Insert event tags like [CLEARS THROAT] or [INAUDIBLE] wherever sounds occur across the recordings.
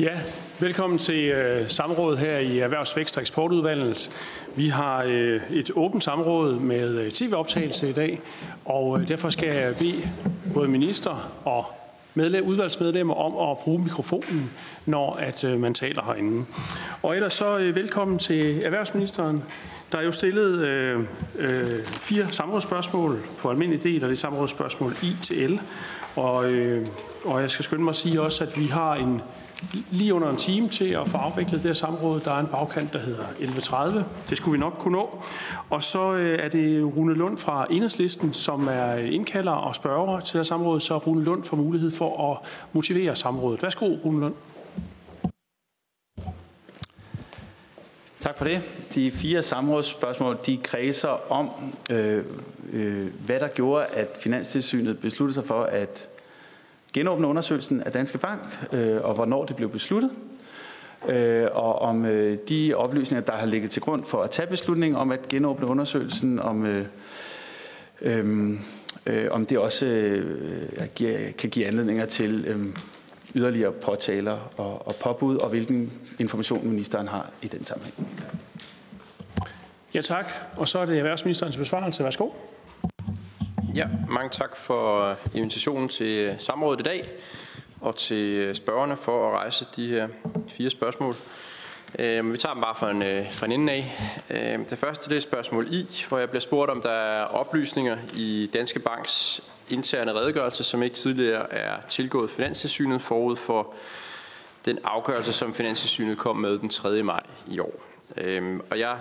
Ja, velkommen til øh, samrådet her i Erhvervsvækst og Eksportudvalget. Vi har øh, et åbent samråd med øh, tv-optagelse i dag, og øh, derfor skal jeg bede både minister og medlem, udvalgsmedlemmer om at bruge mikrofonen, når at øh, man taler herinde. Og ellers så øh, velkommen til erhvervsministeren. Der er jo stillet øh, øh, fire samrådsspørgsmål på almindelig del, og det er samrådsspørgsmål I til L. Og, øh, og jeg skal skynde mig at sige også, at vi har en lige under en time til at få afviklet det her samråd. Der er en bagkant, der hedder 11.30. Det skulle vi nok kunne nå. Og så øh, er det Rune Lund fra Enhedslisten, som er indkalder og spørger til det her samråd, så Rune Lund får mulighed for at motivere samrådet. Værsgo, Rune Lund. Tak for det. De fire samrådsspørgsmål, de kredser om, øh, øh, hvad der gjorde, at Finanstilsynet besluttede sig for at genåbne undersøgelsen af Danske Bank, øh, og hvornår det blev besluttet, øh, og om øh, de oplysninger, der har ligget til grund for at tage beslutningen om at genåbne undersøgelsen, om, øh, øh, øh, om det også øh, kan give anledninger til øh, yderligere påtaler og, og påbud, og hvilken information ministeren har i den sammenhæng. Ja, tak. Og så er det erhvervsministerens besvarelse. Værsgo. Ja, mange tak for øh, invitationen til øh, samrådet i dag, og til øh, spørgerne for at rejse de her fire spørgsmål. Øh, vi tager dem bare fra en, fra en ende af. Øh, det første det er spørgsmål I, hvor jeg bliver spurgt, om der er oplysninger i Danske Banks interne redegørelse, som ikke tidligere er tilgået Finanstilsynet forud for den afgørelse, som Finanstilsynet kom med den 3. maj i år. Øhm, og jeg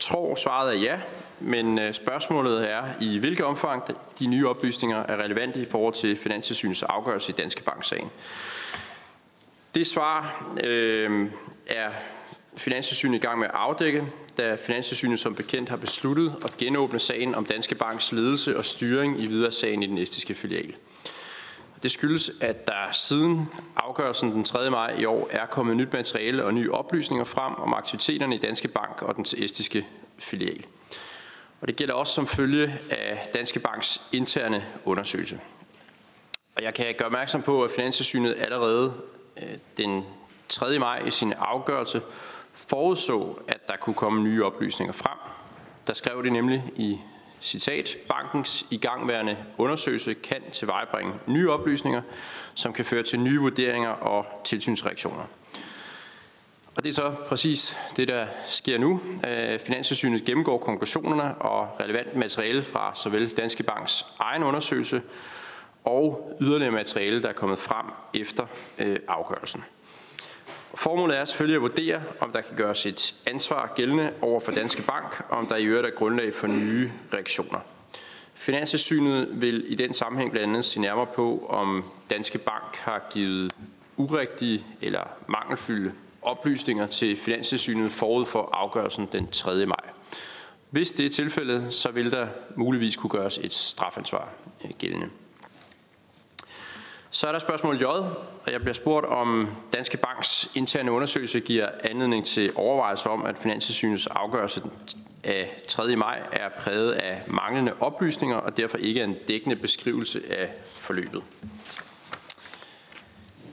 tror, svaret er ja, men øh, spørgsmålet er, i hvilket omfang de nye oplysninger er relevante i forhold til Finanstilsynets afgørelse i Danske Bank-sagen. Det svar øh, er Finanstilsynet i gang med at afdække, da Finanstilsynet som bekendt har besluttet at genåbne sagen om Danske Banks ledelse og styring i videre sagen i den estiske filial. Det skyldes, at der siden afgørelsen den 3. maj i år er kommet nyt materiale og nye oplysninger frem om aktiviteterne i Danske Bank og den estiske filial. Og det gælder også som følge af Danske Banks interne undersøgelse. Og jeg kan gøre opmærksom på, at Finanssynet allerede øh, den 3. maj i sin afgørelse forudså, at der kunne komme nye oplysninger frem. Der skrev de nemlig i citat, bankens igangværende undersøgelse kan tilvejebringe nye oplysninger, som kan føre til nye vurderinger og tilsynsreaktioner. Og det er så præcis det, der sker nu. Øh, Finanssynet gennemgår konklusionerne og relevant materiale fra såvel Danske Banks egen undersøgelse og yderligere materiale, der er kommet frem efter øh, afgørelsen. Formålet er selvfølgelig at vurdere, om der kan gøres et ansvar gældende over for Danske Bank, og om der i øvrigt er grundlag for nye reaktioner. Finanssynet vil i den sammenhæng blandt andet se nærmere på, om Danske Bank har givet urigtige eller mangelfulde oplysninger til Finanstilsynet forud for afgørelsen den 3. maj. Hvis det er tilfældet, så vil der muligvis kunne gøres et strafansvar øh, gældende. Så er der spørgsmål J, og jeg bliver spurgt, om Danske Banks interne undersøgelse giver anledning til overvejelse om, at Finanstilsynets afgørelse af 3. maj er præget af manglende oplysninger og derfor ikke er en dækkende beskrivelse af forløbet.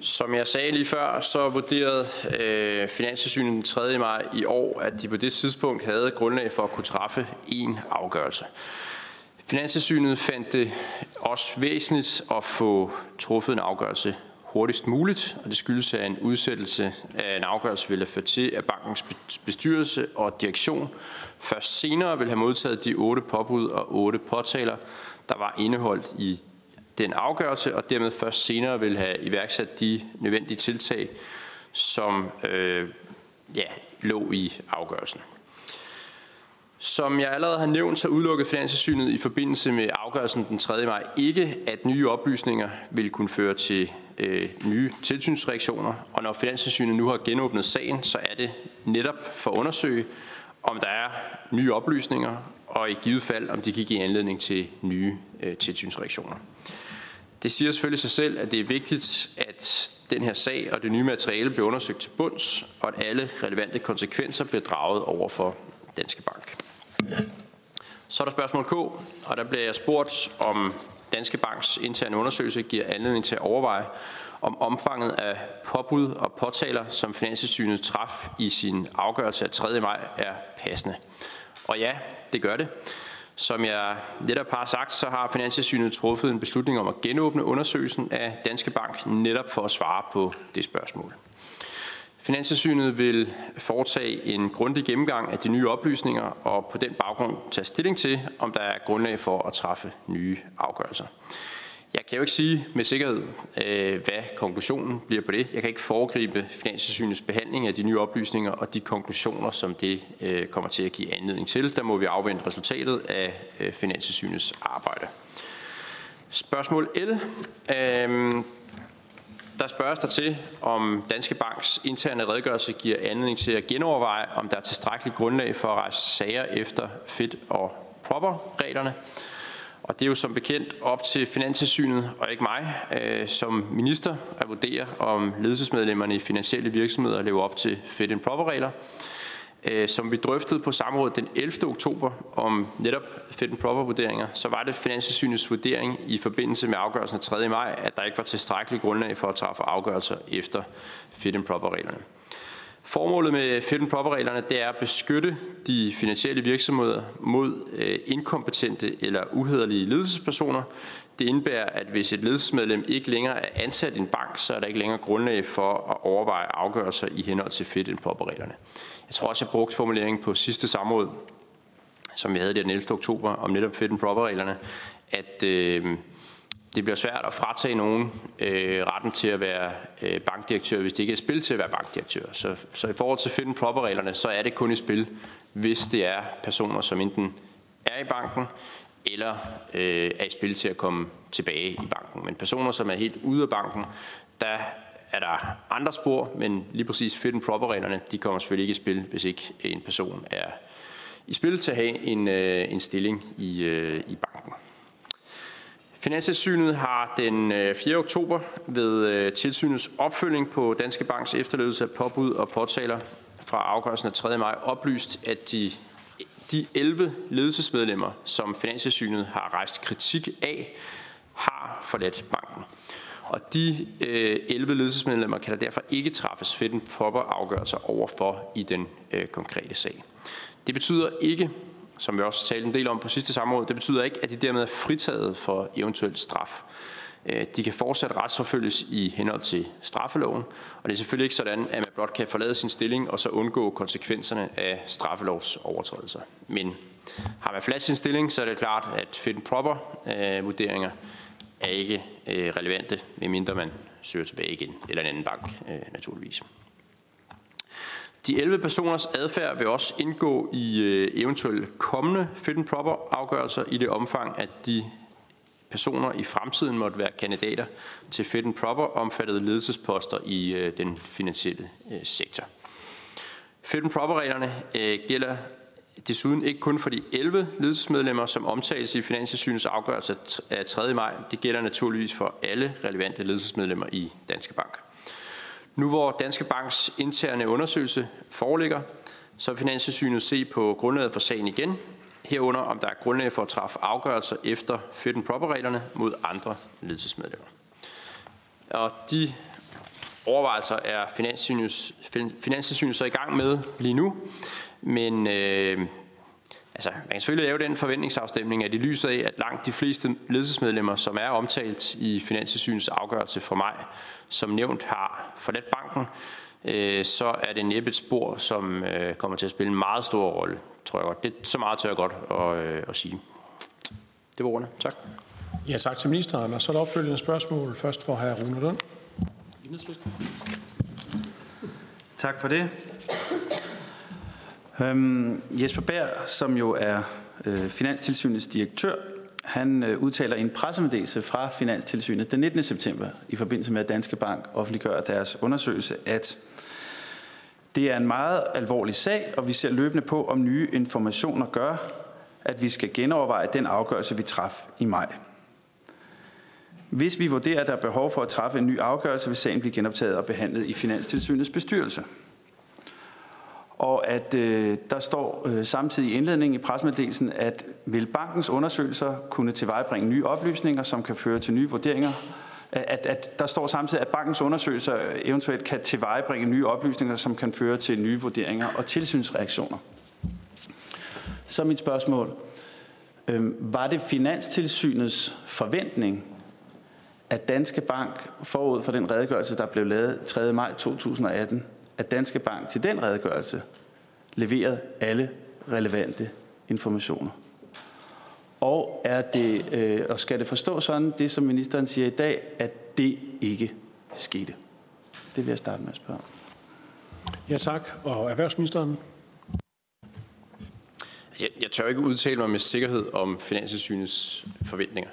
Som jeg sagde lige før, så vurderede øh, Finanssynet den 3. maj i år, at de på det tidspunkt havde grundlag for at kunne træffe en afgørelse. Finanssynet fandt det også væsentligt at få truffet en afgørelse hurtigst muligt, og det skyldes, at en udsættelse af en afgørelse ville føre til, at bankens bestyrelse og direktion først senere vil have modtaget de otte påbud og otte påtaler, der var indeholdt i den afgørelse, og dermed først senere vil have iværksat de nødvendige tiltag, som øh, ja, lå i afgørelsen. Som jeg allerede har nævnt, så udelukkede Finanssynet i forbindelse med afgørelsen den 3. maj ikke, at nye oplysninger vil kunne føre til øh, nye tilsynsreaktioner. Og når Finanssynet nu har genåbnet sagen, så er det netop for at undersøge, om der er nye oplysninger, og i givet fald, om de kan give anledning til nye øh, tilsynsreaktioner. Det siger selvfølgelig sig selv, at det er vigtigt, at den her sag og det nye materiale bliver undersøgt til bunds, og at alle relevante konsekvenser bliver draget over for Danske Bank. Så er der spørgsmål K, og der bliver jeg spurgt, om Danske Banks interne undersøgelse giver anledning til at overveje, om omfanget af påbud og påtaler, som Finanssynet traf i sin afgørelse af 3. maj, er passende. Og ja, det gør det. Som jeg netop har sagt, så har Finanssynet truffet en beslutning om at genåbne undersøgelsen af Danske Bank netop for at svare på det spørgsmål. Finanssynet vil foretage en grundig gennemgang af de nye oplysninger og på den baggrund tage stilling til, om der er grundlag for at træffe nye afgørelser. Jeg kan jo ikke sige med sikkerhed, øh, hvad konklusionen bliver på det. Jeg kan ikke foregribe Finanssynets behandling af de nye oplysninger og de konklusioner, som det øh, kommer til at give anledning til. Der må vi afvente resultatet af øh, Finanssynets arbejde. Spørgsmål L. Øh, der spørges der til, om Danske Banks interne redegørelse giver anledning til at genoverveje, om der er tilstrækkeligt grundlag for at rejse sager efter fit og proper-reglerne. Og det er jo som bekendt op til Finanstilsynet og ikke mig øh, som minister at vurdere, om ledelsesmedlemmerne i finansielle virksomheder lever op til fit and proper regler. Øh, som vi drøftede på samrådet den 11. oktober om netop fit and proper vurderinger, så var det Finanstilsynets vurdering i forbindelse med afgørelsen af 3. maj, at der ikke var tilstrækkeligt grundlag for at træffe afgørelser efter fit and proper reglerne. Formålet med fit and proper-reglerne det er at beskytte de finansielle virksomheder mod øh, inkompetente eller uhederlige ledelsespersoner. Det indebærer, at hvis et ledelsesmedlem ikke længere er ansat i en bank, så er der ikke længere grundlag for at overveje afgørelser i henhold til fit and proper-reglerne. Jeg tror også, jeg brugte formuleringen på sidste samråd, som vi havde den 11. oktober, om netop fit and proper-reglerne, at øh, det bliver svært at fratage nogen øh, retten til at være øh, bankdirektør, hvis det ikke er spil til at være bankdirektør. Så, så i forhold til finde proper-reglerne, så er det kun et spil, hvis det er personer, som enten er i banken, eller øh, er i spil til at komme tilbage i banken. Men personer, som er helt ude af banken, der er der andre spor, men lige præcis fit and proper-reglerne, de kommer selvfølgelig ikke i spil, hvis ikke en person er i spil til at have en, øh, en stilling i, øh, i banken. Finanstilsynet har den øh, 4. Oktober ved øh, tilsynets opfølging på Danske Banks efterlevelse af påbud og påtaler fra afgørelsen af 3. maj oplyst, at de, de 11 ledelsesmedlemmer, som Finanstilsynet har rejst kritik af, har forladt banken. Og de øh, 11 ledelsesmedlemmer kan der derfor ikke træffes fedt en proper afgørelser overfor i den øh, konkrete sag. Det betyder ikke, som vi også talte en del om på sidste samråd, det betyder ikke, at de dermed er fritaget for eventuelt straf. Øh, de kan fortsat retsforfølges i henhold til straffeloven, og det er selvfølgelig ikke sådan, at man blot kan forlade sin stilling og så undgå konsekvenserne af straffelovs overtrædelser. Men har man flat sin stilling, så er det klart, at fit and proper-vurderinger øh, er ikke øh, relevante, medmindre man søger tilbage igen, eller en anden bank naturligvis. De 11 personers adfærd vil også indgå i øh, eventuelle kommende fit and proper afgørelser i det omfang, at de personer i fremtiden måtte være kandidater til fit and proper omfattede ledelsesposter i øh, den finansielle øh, sektor. Fit and proper reglerne gælder desuden ikke kun for de 11 ledelsesmedlemmer, som omtales i Finanssynets afgørelse af 3. maj. Det gælder naturligvis for alle relevante ledelsesmedlemmer i Danske Bank. Nu hvor Danske Banks interne undersøgelse foreligger, så vil Finanssynet se på grundlaget for sagen igen, herunder om der er grundlag for at træffe afgørelser efter fit and proper-reglerne mod andre ledelsesmedlemmer. Og de overvejelser er Finanssynet så i gang med lige nu, men øh, altså, man kan selvfølgelig lave den forventningsafstemning, at i lyset af, at langt de fleste ledelsesmedlemmer, som er omtalt i Finanssynets afgørelse fra mig, som nævnt har forladt banken, øh, så er det næppe et spor, som øh, kommer til at spille en meget stor rolle, tror jeg godt. Det er så meget tør jeg godt at, øh, at sige. Det var ordene. Tak. Ja, tak til ministeren. Og så er der opfølgende spørgsmål. Først for hr. Rune Lund. Tak for det. Øhm, Jesper Bær, som jo er øh, Finanstilsynets direktør, han øh, udtaler i en pressemeddelelse fra Finanstilsynet den 19. september i forbindelse med, at Danske Bank offentliggør deres undersøgelse, at det er en meget alvorlig sag, og vi ser løbende på, om nye informationer gør, at vi skal genoverveje den afgørelse, vi traf i maj. Hvis vi vurderer, at der er behov for at træffe en ny afgørelse, vil sagen blive genoptaget og behandlet i Finanstilsynets bestyrelse og at øh, der står øh, samtidig i indledningen i presmeddelelsen, at vil bankens undersøgelser kunne tilvejebringe nye oplysninger, som kan føre til nye vurderinger at, at der står samtidig, at bankens undersøgelser eventuelt kan tilvejebringe nye oplysninger, som kan føre til nye vurderinger og tilsynsreaktioner. Så mit spørgsmål. Øh, var det Finanstilsynets forventning, at Danske Bank forud for den redegørelse, der blev lavet 3. maj 2018, at Danske Bank til den redegørelse leverede alle relevante informationer? Og, er det, øh, og skal det forstå sådan, det som ministeren siger i dag, at det ikke skete? Det vil jeg starte med at spørge. Ja tak. Og erhvervsministeren? Jeg, jeg tør ikke udtale mig med sikkerhed om Finanssynets forventninger.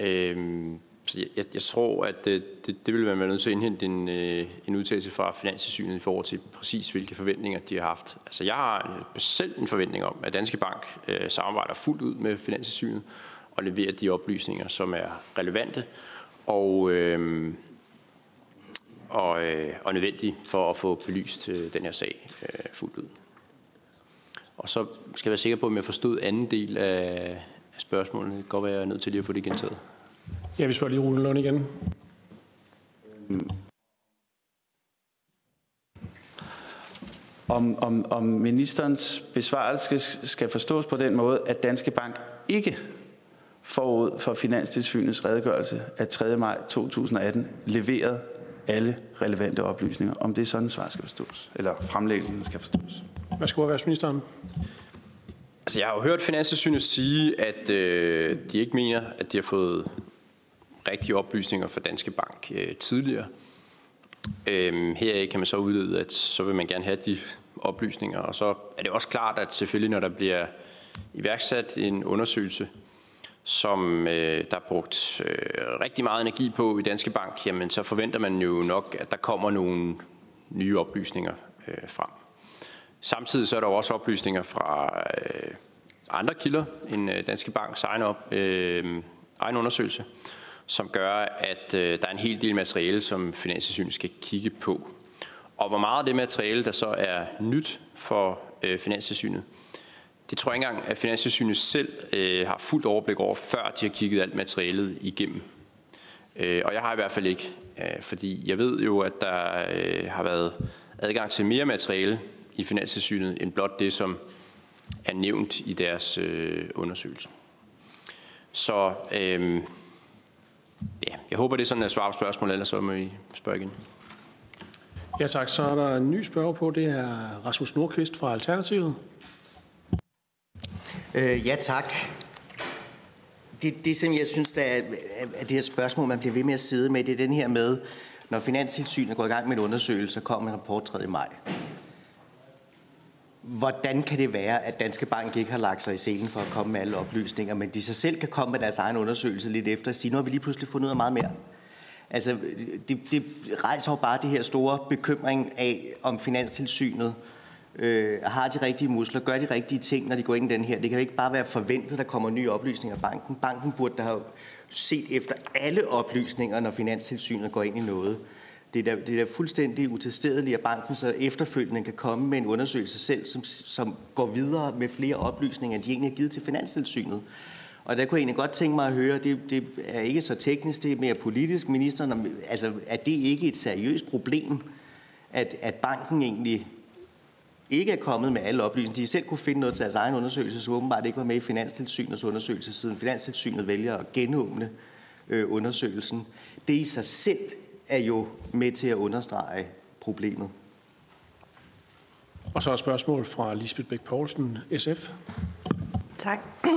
Øhm, så jeg, jeg, jeg tror, at det, det, det vil være nødt til at indhente en, øh, en udtalelse fra Finanssynet i forhold til præcis, hvilke forventninger de har haft. Altså, jeg har øh, selv en forventning om, at Danske Bank øh, samarbejder fuldt ud med Finanssynet og leverer de oplysninger, som er relevante og, øh, og, øh, og nødvendige for at få belyst øh, den her sag øh, fuldt ud. Og så skal jeg være sikker på, om jeg forstod anden del af spørgsmålet. Det kan godt være, at jeg er nødt til lige at få det gentaget. Ja, vi spørger lige Rune Lund igen. Om, om, om ministerens besvarelse skal forstås på den måde, at Danske Bank ikke forud for Finanstilsynets redegørelse af 3. maj 2018 leverede alle relevante oplysninger. Om det er sådan, svar skal forstås, eller fremlæggelsen skal forstås. Værsgo, erhvervsministeren. Altså, jeg har jo hørt Finanstilsynet sige, at øh, de ikke mener, at de har fået rigtige oplysninger fra Danske Bank øh, tidligere. Øh, her kan man så udlede, at så vil man gerne have de oplysninger, og så er det også klart, at selvfølgelig når der bliver iværksat en undersøgelse, som øh, der er brugt øh, rigtig meget energi på i Danske Bank, jamen så forventer man jo nok, at der kommer nogle nye oplysninger øh, frem. Samtidig så er der jo også oplysninger fra øh, andre kilder end øh, Danske Banks egen, op, øh, egen undersøgelse, som gør, at øh, der er en hel del materiale, som Finanstilsynet skal kigge på. Og hvor meget af det materiale, der så er nyt for øh, Finanstilsynet, det tror jeg ikke engang, at Finanstilsynet selv øh, har fuldt overblik over, før de har kigget alt materialet igennem. Øh, og jeg har i hvert fald ikke, øh, fordi jeg ved jo, at der øh, har været adgang til mere materiale i Finanstilsynet, end blot det, som er nævnt i deres øh, undersøgelse. Så øh, ja, jeg håber, det er sådan, at svare på spørgsmålet, ellers så må I spørge igen. Ja tak, så er der en ny spørger på, det er Rasmus Nordqvist fra Alternativet. Øh, ja tak. Det, det, som jeg synes, der er, at det her spørgsmål, man bliver ved med at sidde med, det er den her med, når Finanstilsynet går i gang med en undersøgelse kommer en rapport 3. maj. Hvordan kan det være, at Danske Bank ikke har lagt sig i selen for at komme med alle oplysninger, men de sig selv kan komme med deres egen undersøgelse lidt efter og sige, nu har vi lige pludselig fundet ud af meget mere? Altså, det, det rejser jo bare det her store bekymring af, om Finanstilsynet øh, har de rigtige muskler, gør de rigtige ting, når de går ind i den her. Det kan jo ikke bare være forventet, at der kommer nye oplysninger af banken. Banken burde da have set efter alle oplysninger, når Finanstilsynet går ind i noget. Det er da, det er da fuldstændig utilstedeligt, at banken så efterfølgende kan komme med en undersøgelse selv, som, som går videre med flere oplysninger, end de egentlig har givet til Finanstilsynet. Og der kunne jeg egentlig godt tænke mig at høre, det, det er ikke så teknisk, det er mere politisk, ministeren, altså er det ikke et seriøst problem, at, at banken egentlig ikke er kommet med alle oplysninger. De selv kunne finde noget til deres egen undersøgelse, så åbenbart ikke var med i Finanstilsynets undersøgelse, siden Finanstilsynet vælger at genåbne øh, undersøgelsen. Det i sig selv er jo med til at understrege problemet. Og så er et spørgsmål fra Lisbeth Bæk Poulsen, SF. Tak. [CLEARS THROAT]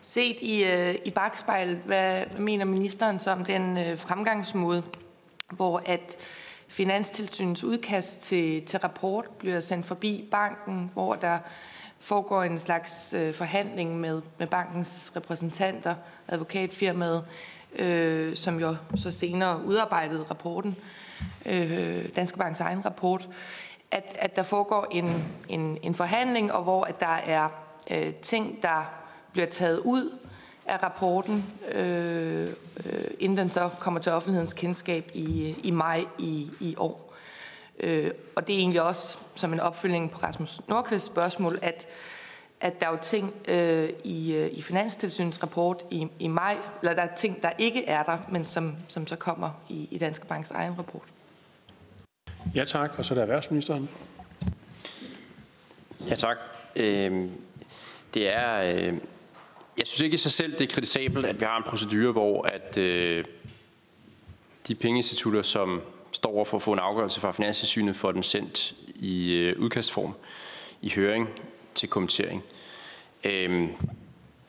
Set i, øh, i bagspejlet, hvad mener ministeren så om den øh, fremgangsmåde, hvor at Finanstilsynets udkast til, til rapport bliver sendt forbi banken, hvor der foregår en slags øh, forhandling med, med bankens repræsentanter, advokatfirmaet, øh, som jo så senere udarbejdede rapporten, øh, Danske Banks egen rapport, at, at der foregår en, en, en forhandling, og hvor at der er øh, ting, der bliver taget ud af rapporten, øh, øh, inden den så kommer til offentlighedens kendskab i, i maj i, i år. Øh, og det er egentlig også som en opfølging på Rasmus Nordqvists spørgsmål, at, at der er jo ting øh, i, øh, i Finanstilsynets rapport i, i maj, eller der er ting, der ikke er der, men som, som så kommer i, i Danske Banks egen rapport. Ja tak, og så er der erhvervsministeren. Ja tak. Øh, det er, øh, jeg synes ikke i sig selv, det er kritisabelt, at vi har en procedure, hvor at øh, de pengeinstitutter, som står over for at få en afgørelse fra Finanstilsynet, får den sendt i øh, udkastform i høring til kommentering. Øhm,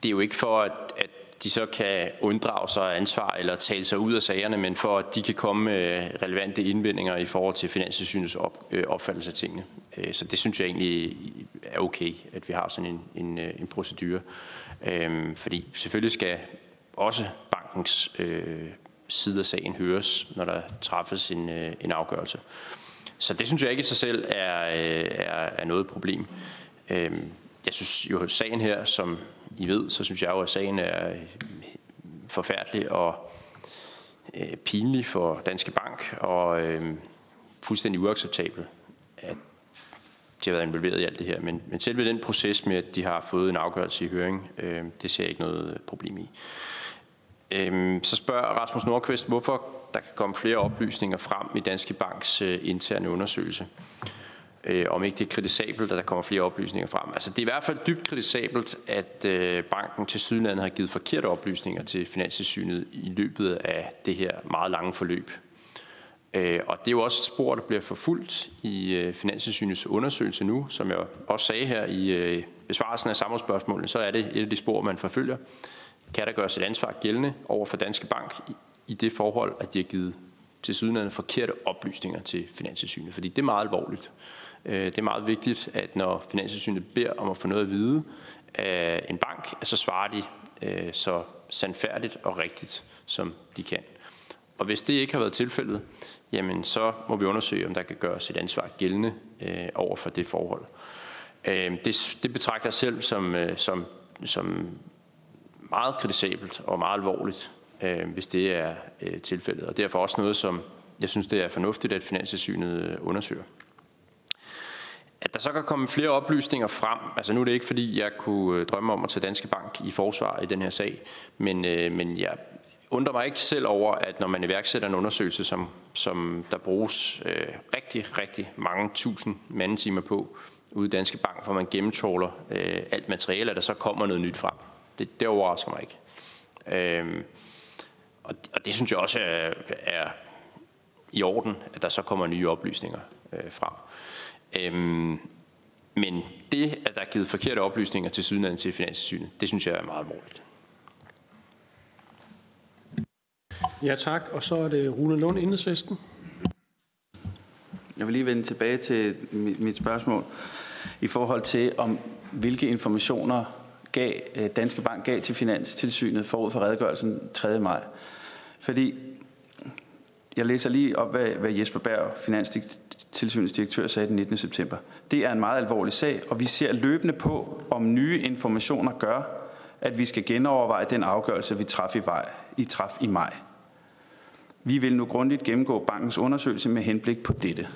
det er jo ikke for, at, at de så kan unddrage sig ansvar eller tale sig ud af sagerne, men for at de kan komme med relevante indvendinger i forhold til Finanstilsynets op, øh, opfattelse af tingene. Øh, så det synes jeg egentlig er okay, at vi har sådan en, en, øh, en procedure. Øh, fordi selvfølgelig skal også bankens øh, side af sagen høres, når der træffes en, øh, en afgørelse. Så det synes jeg ikke i sig selv er, øh, er, er noget problem. Øhm, jeg synes jo, sagen her, som I ved, så synes jeg jo, at sagen er øh, forfærdelig og øh, pinlig for Danske Bank, og øh, fuldstændig uacceptabel, at de har været involveret i alt det her. Men, men selve den proces med, at de har fået en afgørelse i høring, øh, det ser jeg ikke noget problem i. Øh, så spørger Rasmus Nordqvist, hvorfor der kan komme flere oplysninger frem i Danske Banks øh, interne undersøgelse øh, om ikke det er kritisabelt, at der kommer flere oplysninger frem. Altså, det er i hvert fald dybt kritisabelt, at øh, banken til Sydlandet har givet forkerte oplysninger til Finanssynet i løbet af det her meget lange forløb. Øh, og det er jo også et spor, der bliver forfulgt i øh, Finanssynets undersøgelse nu, som jeg også sagde her i øh, besvarelsen af samrådsspørgsmålene, så er det et af de spor, man forfølger. Kan der gøres et ansvar gældende over for Danske Bank i, i det forhold, at de har givet til sydenlandet forkerte oplysninger til Finanssynet? Fordi det er meget alvorligt. Øh, Øh, det er meget vigtigt, at når Finanssynet beder om at få noget at vide af en bank, så svarer de øh, så sandfærdigt og rigtigt, som de kan. Og hvis det ikke har været tilfældet, jamen så må vi undersøge, om der kan gøres et ansvar gældende øh, over for det forhold. Øh, det, det betragter jeg selv som, som, som meget kritisabelt og meget alvorligt, hvis det er tilfældet. Og derfor også noget, som jeg synes, det er fornuftigt, at Finanssynet undersøger. At der så kan komme flere oplysninger frem, altså nu er det ikke fordi, jeg kunne øh, drømme om at tage Danske Bank i forsvar i den her sag, men, øh, men jeg undrer mig ikke selv over, at når man iværksætter en undersøgelse, som, som der bruges øh, rigtig, rigtig mange tusind mandetimer på ude i Danske Bank, hvor man gennemtråler øh, alt materiale, at der så kommer noget nyt frem. Det, det overrasker mig ikke. Øh, og, og det synes jeg også er, er i orden, at der så kommer nye oplysninger øh, frem. Øhm, men det, at der er givet forkerte oplysninger til sydenlandet til Finanssynet, det synes jeg er meget alvorligt. Ja tak, og så er det Rune Lund, Enhedslisten. Jeg vil lige vende tilbage til mit spørgsmål i forhold til, om hvilke informationer gav øh, Danske Bank gav til Finanstilsynet forud for redegørelsen 3. maj. Fordi jeg læser lige op, hvad, hvad Jesper Berg, Finanstilsynets direktør, sagde den 19. september. Det er en meget alvorlig sag, og vi ser løbende på, om nye informationer gør, at vi skal genoverveje den afgørelse, vi traf i, vej, i traf i maj. Vi vil nu grundigt gennemgå bankens undersøgelse med henblik på dette.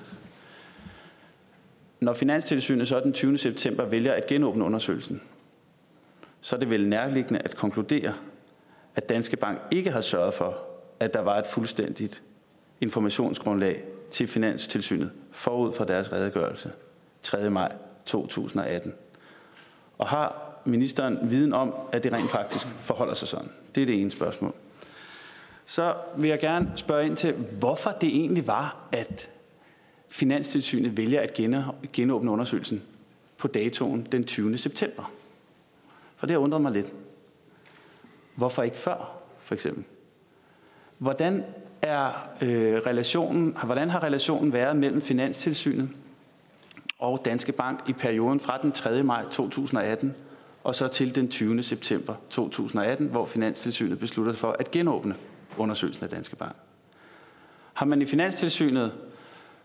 Når Finanstilsynet så den 20. september vælger at genåbne undersøgelsen, så er det vel nærliggende at konkludere, at Danske Bank ikke har sørget for, at der var et fuldstændigt informationsgrundlag til Finanstilsynet forud for deres redegørelse 3. maj 2018. Og har ministeren viden om, at det rent faktisk forholder sig sådan? Det er det ene spørgsmål. Så vil jeg gerne spørge ind til, hvorfor det egentlig var, at Finanstilsynet vælger at genåbne undersøgelsen på datoen den 20. september. For det har undret mig lidt. Hvorfor ikke før, for eksempel? Hvordan er øh, relationen, hvordan har relationen været mellem Finanstilsynet og Danske Bank i perioden fra den 3. maj 2018 og så til den 20. september 2018, hvor Finanstilsynet besluttede for at genåbne undersøgelsen af Danske Bank. Har man i Finanstilsynet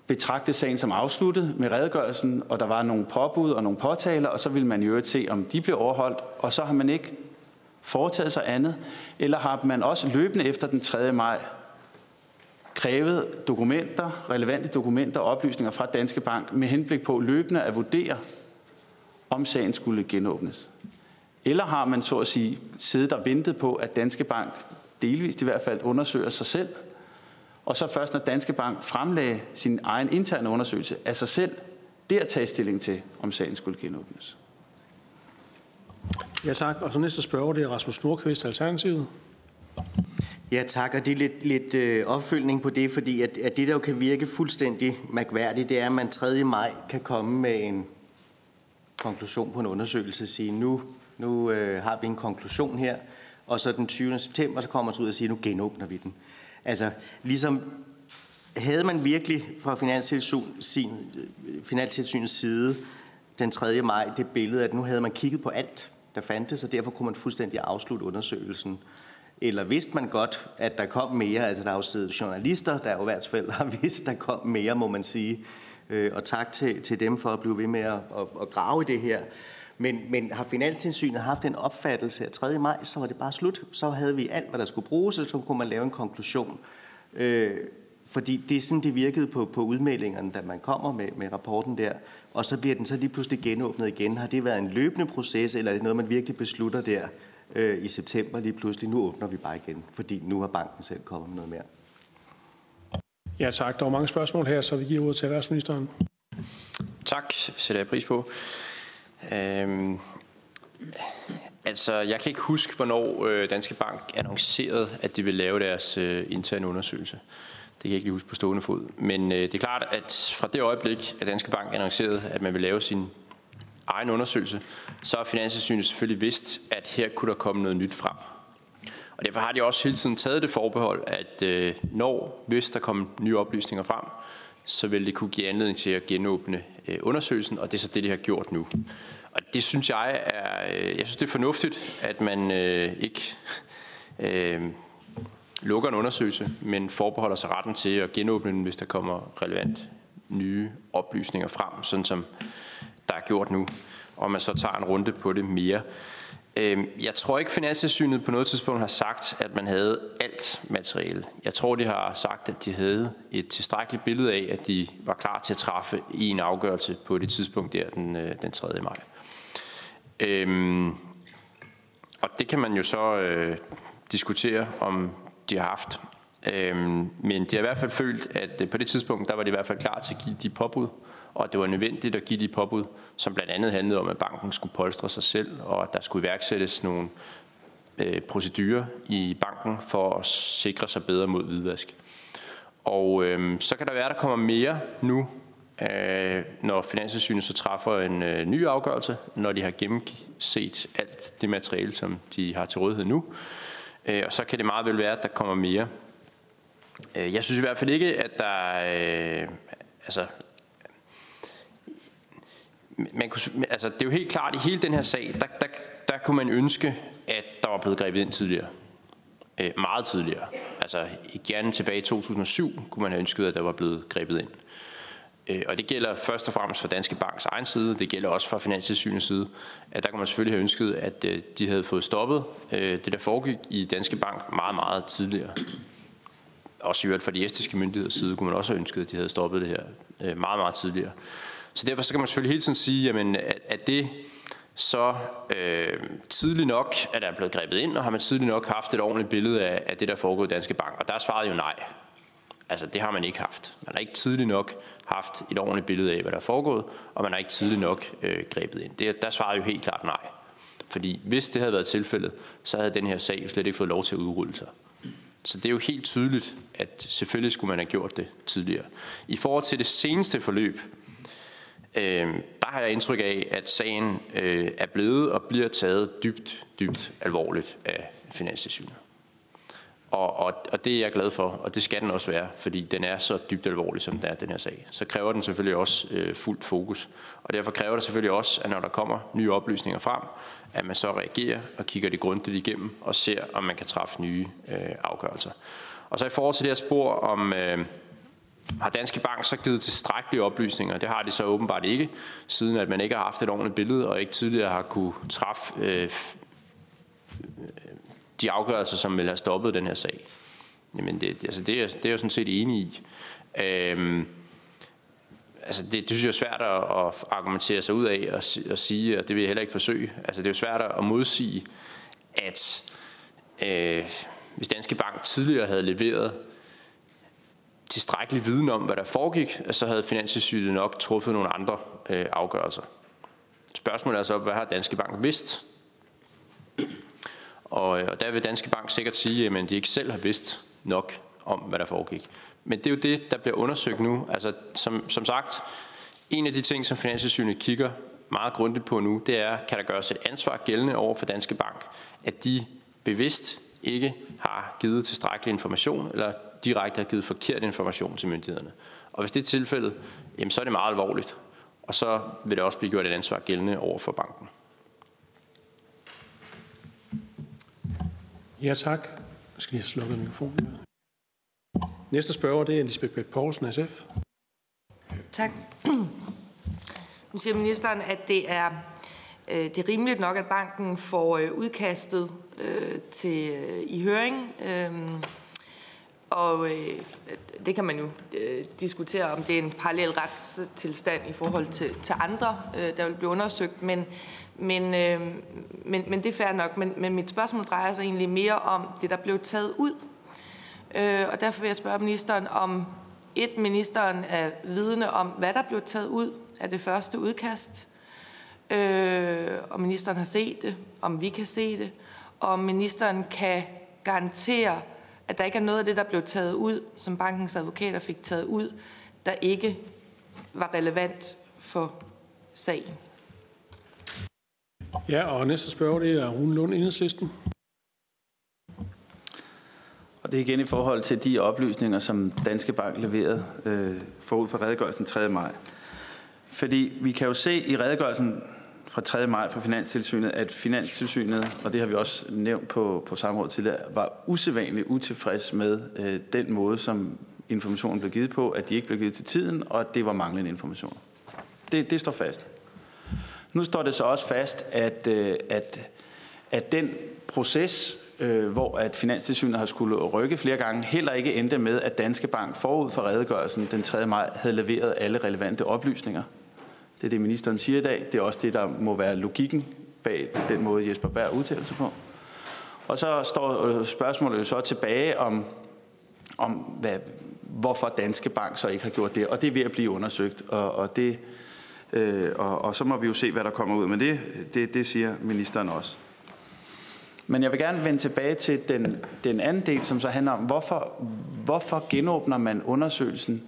betragtet sagen som afsluttet med redegørelsen, og der var nogle påbud og nogle påtaler, og så vil man i øvrigt se, om de blev overholdt, og så har man ikke foretaget sig andet, eller har man også løbende efter den 3. maj krævet dokumenter, relevante dokumenter og oplysninger fra Danske Bank med henblik på løbende at vurdere, om sagen skulle genåbnes? Eller har man så at sige siddet og ventet på, at Danske Bank delvist i hvert fald undersøger sig selv, og så først når Danske Bank fremlagde sin egen interne undersøgelse af sig selv, der tage stilling til, om sagen skulle genåbnes? Ja tak, og så næste spørger, det er Rasmus Nordqvist, Alternativet. Ja, tak. Og det er lidt, lidt øh, opfølgning på det, fordi at, at det, der jo kan virke fuldstændig mærkværdigt, det er, at man 3. maj kan komme med en konklusion på en undersøgelse og sige, nu, nu øh, har vi en konklusion her, og så den 20. september, så kommer man ud og siger, nu genåbner vi den. Altså, ligesom havde man virkelig fra øh, Finanstilsynets side den 3. maj det billede, at nu havde man kigget på alt, der fandtes, og derfor kunne man fuldstændig afslutte undersøgelsen. Eller vidste man godt, at der kom mere? Altså, der er jo siddet journalister, der jo i hvert fald har vidst, der kom mere, må man sige. Øh, og tak til, til dem for at blive ved med at, at, at grave i det her. Men, men har Finanstilsynet haft en opfattelse af 3. maj, så var det bare slut. Så havde vi alt, hvad der skulle bruges, og så kunne man lave en konklusion. Øh, fordi det er sådan, det virkede på, på udmeldingerne, da man kommer med, med rapporten der. Og så bliver den så lige pludselig genåbnet igen. Har det været en løbende proces, eller er det noget, man virkelig beslutter der øh, i september lige pludselig? Nu åbner vi bare igen, fordi nu har banken selv kommet med noget mere. Ja tak, der var mange spørgsmål her, så vi giver ordet til erhvervsministeren. Tak, sætter jeg pris på. Øhm, altså, jeg kan ikke huske, hvornår øh, Danske Bank annoncerede, at de vil lave deres øh, interne undersøgelse. Det kan jeg ikke lige huske på stående fod. Men øh, det er klart, at fra det øjeblik, at Danske Bank annoncerede, at man vil lave sin egen undersøgelse, så har Finanssynet selvfølgelig vidst, at her kunne der komme noget nyt frem. Og derfor har de også hele tiden taget det forbehold, at øh, når, hvis der kommer nye oplysninger frem, så vil det kunne give anledning til at genåbne øh, undersøgelsen, og det er så det, de har gjort nu. Og det synes jeg er, øh, jeg synes det er fornuftigt, at man øh, ikke øh, lukker en undersøgelse, men forbeholder sig retten til at genåbne den, hvis der kommer relevant nye oplysninger frem, sådan som der er gjort nu, og man så tager en runde på det mere. Øhm, jeg tror ikke, Finanstilsynet på noget tidspunkt har sagt, at man havde alt materiale. Jeg tror, de har sagt, at de havde et tilstrækkeligt billede af, at de var klar til at træffe i en afgørelse på det tidspunkt der den, øh, den 3. maj. Øhm, og det kan man jo så øh, diskutere, om de har haft. Øhm, men de har i hvert fald følt, at øh, på det tidspunkt, der var de i hvert fald klar til at give de påbud, og at det var nødvendigt at give de påbud, som blandt andet handlede om, at banken skulle polstre sig selv, og at der skulle iværksættes nogle øh, procedurer i banken for at sikre sig bedre mod hvidvask. Og øh, så kan der være, at der kommer mere nu, øh, når Finanssynet så træffer en øh, ny afgørelse, når de har gennemset alt det materiale, som de har til rådighed nu. Øh, og så kan det meget vel være, at der kommer mere. Øh, jeg synes i hvert fald ikke, at der... Øh, altså, man kunne, altså, det er jo helt klart, at i hele den her sag, der, der, der kunne man ønske, at der var blevet grebet ind tidligere. Øh, meget tidligere. Altså gerne tilbage i 2007 kunne man have ønsket, at der var blevet grebet ind. Øh, og det gælder først og fremmest for Danske Banks egen side, det gælder også fra Finanstilsynets side, at der kunne man selvfølgelig have ønsket, at øh, de havde fået stoppet øh, det, der foregik i Danske Bank meget, meget tidligere. Også i øvrigt fra de estiske myndigheders side kunne man også have ønsket, at de havde stoppet det her øh, meget, meget tidligere. Så derfor så kan man selvfølgelig hele tiden sige, jamen, at, at det så øh, tidligt nok, at der er blevet grebet ind, og har man tidligt nok haft et ordentligt billede af, af det, der foregår i Danske Bank? Og der er svaret jo nej. Altså, det har man ikke haft. Man har ikke tidligt nok haft et ordentligt billede af, hvad der er foregået, og man har ikke tidligt nok øh, grebet ind. Det, der svarer jo helt klart nej. Fordi hvis det havde været tilfældet, så havde den her sag jo slet ikke fået lov til at udrulle sig. Så det er jo helt tydeligt, at selvfølgelig skulle man have gjort det tidligere. I forhold til det seneste forløb, øh, der har jeg indtryk af, at sagen øh, er blevet og bliver taget dybt, dybt alvorligt af Finanstilsynet. Og, og, og det er jeg glad for, og det skal den også være, fordi den er så dybt alvorlig, som den er, den her sag. Så kræver den selvfølgelig også øh, fuldt fokus. Og derfor kræver det selvfølgelig også, at når der kommer nye oplysninger frem, at man så reagerer og kigger det grundigt igennem og ser, om man kan træffe nye øh, afgørelser. Og så i forhold til det her spor om, øh, har Danske Bank så givet tilstrækkelige oplysninger? Det har de så åbenbart ikke, siden at man ikke har haft et ordentligt billede, og ikke tidligere har kunne træffe øh, øh, de afgørelser, som vil have stoppet den her sag. Jamen, det, altså, det, er, det er jeg sådan set enig i. Øhm, altså det, det synes jeg er svært at, at argumentere sig ud af og, og sige, og det vil jeg heller ikke forsøge. Altså det er jo svært at modsige, at øh, hvis Danske Bank tidligere havde leveret tilstrækkelig viden om, hvad der foregik, så havde Finanstilsynet nok truffet nogle andre øh, afgørelser. Spørgsmålet er så, hvad har Danske Bank vidst? Og, øh, og der vil Danske Bank sikkert sige, at de ikke selv har vidst nok om, hvad der foregik. Men det er jo det, der bliver undersøgt nu. Altså, som, som sagt, en af de ting, som Finanstilsynet kigger meget grundigt på nu, det er, kan der gøres et ansvar gældende over for Danske Bank, at de bevidst ikke har givet tilstrækkelig information, eller direkte har givet forkert information til myndighederne. Og hvis det er tilfældet, jamen, så er det meget alvorligt. Og så vil det også blive gjort et ansvar gældende over for banken. Ja, tak. Jeg skal lige have slukket mikrofonen. Næste spørger, det er Lisbeth Bæk Poulsen, SF. Tak. Nu siger ministeren, at det er, øh, det er rimeligt nok, at banken får øh, udkastet øh, til, i høring. Og øh, det kan man jo øh, diskutere, om det er en parallel retstilstand i forhold til, til andre, øh, der vil blive undersøgt. Men, men, øh, men, men det er fair nok. Men, men mit spørgsmål drejer sig egentlig mere om det, der blev taget ud Øh, og derfor vil jeg spørge ministeren om, et, ministeren er vidne om, hvad der blev taget ud af det første udkast, øh, om ministeren har set det, om vi kan se det, og om ministeren kan garantere, at der ikke er noget af det, der blev taget ud, som bankens advokater fik taget ud, der ikke var relevant for sagen. Ja, og næste spørger, det er Rune Lund, Enhedslisten. Og det er igen i forhold til de oplysninger, som Danske Bank leverede øh, forud for redegørelsen 3. maj. Fordi vi kan jo se i redegørelsen fra 3. maj fra Finanstilsynet, at Finanstilsynet, og det har vi også nævnt på, på samrådet tidligere, var usædvanligt utilfreds med øh, den måde, som informationen blev givet på, at de ikke blev givet til tiden, og at det var manglende information. Det, det står fast. Nu står det så også fast, at, øh, at, at den proces, øh, hvor at Finanstilsynet har skulle rykke flere gange, heller ikke endte med, at Danske Bank forud for redegørelsen den 3. maj havde leveret alle relevante oplysninger. Det er det, ministeren siger i dag. Det er også det, der må være logikken bag den måde, Jesper Berg udtaler sig på. Og så står øh, spørgsmålet jo så tilbage om, om hvad, hvorfor Danske Bank så ikke har gjort det. Og det er ved at blive undersøgt. Og, og, det, øh, og, og så må vi jo se, hvad der kommer ud. Men det, det, det siger ministeren også. Men jeg vil gerne vende tilbage til den, den anden del, som så handler om, hvorfor, hvorfor genåbner man undersøgelsen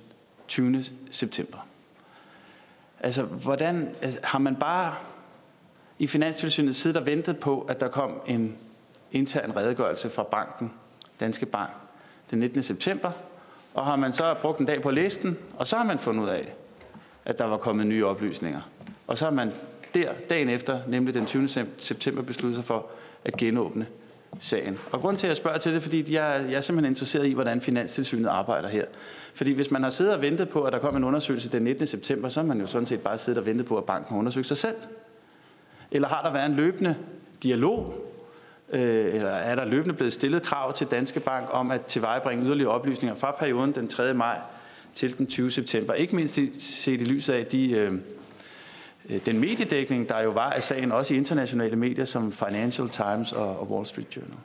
20. september? Altså, hvordan altså, har man bare i Finanstilsynet siddet og ventet på, at der kom en intern redegørelse fra banken, Danske Bank, den 19. september, og har man så brugt en dag på listen, og så har man fundet ud af, at der var kommet nye oplysninger. Og så har man der, dagen efter, nemlig den 20. september, besluttet sig for, at genåbne sagen. Og grund til, at jeg spørger til det, fordi jeg, jeg er simpelthen interesseret i, hvordan Finanstilsynet arbejder her. Fordi hvis man har siddet og ventet på, at der kom en undersøgelse den 19. september, så har man jo sådan set bare siddet og ventet på, at banken undersøger sig selv. Eller har der været en løbende dialog, øh, eller er der løbende blevet stillet krav til Danske Bank om at tilvejebringe yderligere oplysninger fra perioden den 3. maj til den 20. september? Ikke mindst set i lyset af de øh, den mediedækning, der jo var af sagen, også i internationale medier som Financial Times og Wall Street Journal.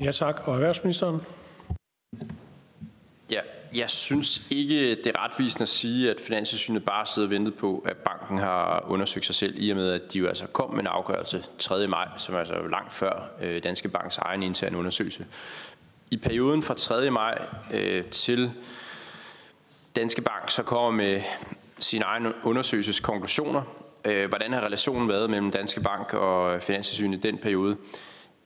Ja tak. Og erhvervsministeren? Ja, jeg synes ikke, det er retvisende at sige, at Finanssynet bare sidder og ventet på, at banken har undersøgt sig selv, i og med, at de jo altså kom med en afgørelse 3. maj, som er altså langt før øh, Danske Banks egen interne undersøgelse. I perioden fra 3. maj øh, til Danske Bank så kommer med sin egen undersøgelseskonklusioner. Øh, hvordan har relationen været mellem Danske Bank og Finanssynet i den periode?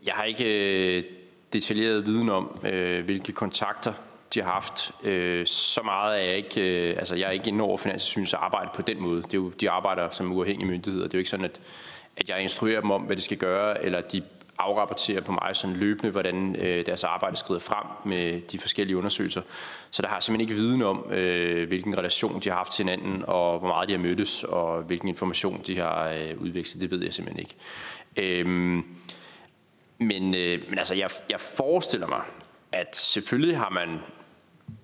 Jeg har ikke øh, detaljeret viden om, øh, hvilke kontakter de har haft. Øh, så meget er jeg ikke, øh, altså jeg er ikke inde over Finanssynets arbejde på den måde. Det er jo, de arbejder som uafhængige myndigheder. Det er jo ikke sådan, at, at jeg instruerer dem om, hvad de skal gøre, eller de afrapporterer på mig sådan løbende, hvordan øh, deres arbejde skrider frem med de forskellige undersøgelser. Så der har jeg simpelthen ikke viden om, øh, hvilken relation de har haft til hinanden, og hvor meget de har mødtes, og hvilken information de har øh, udvekslet. Det ved jeg simpelthen ikke. Øhm, men, øh, men altså, jeg, jeg forestiller mig, at selvfølgelig har man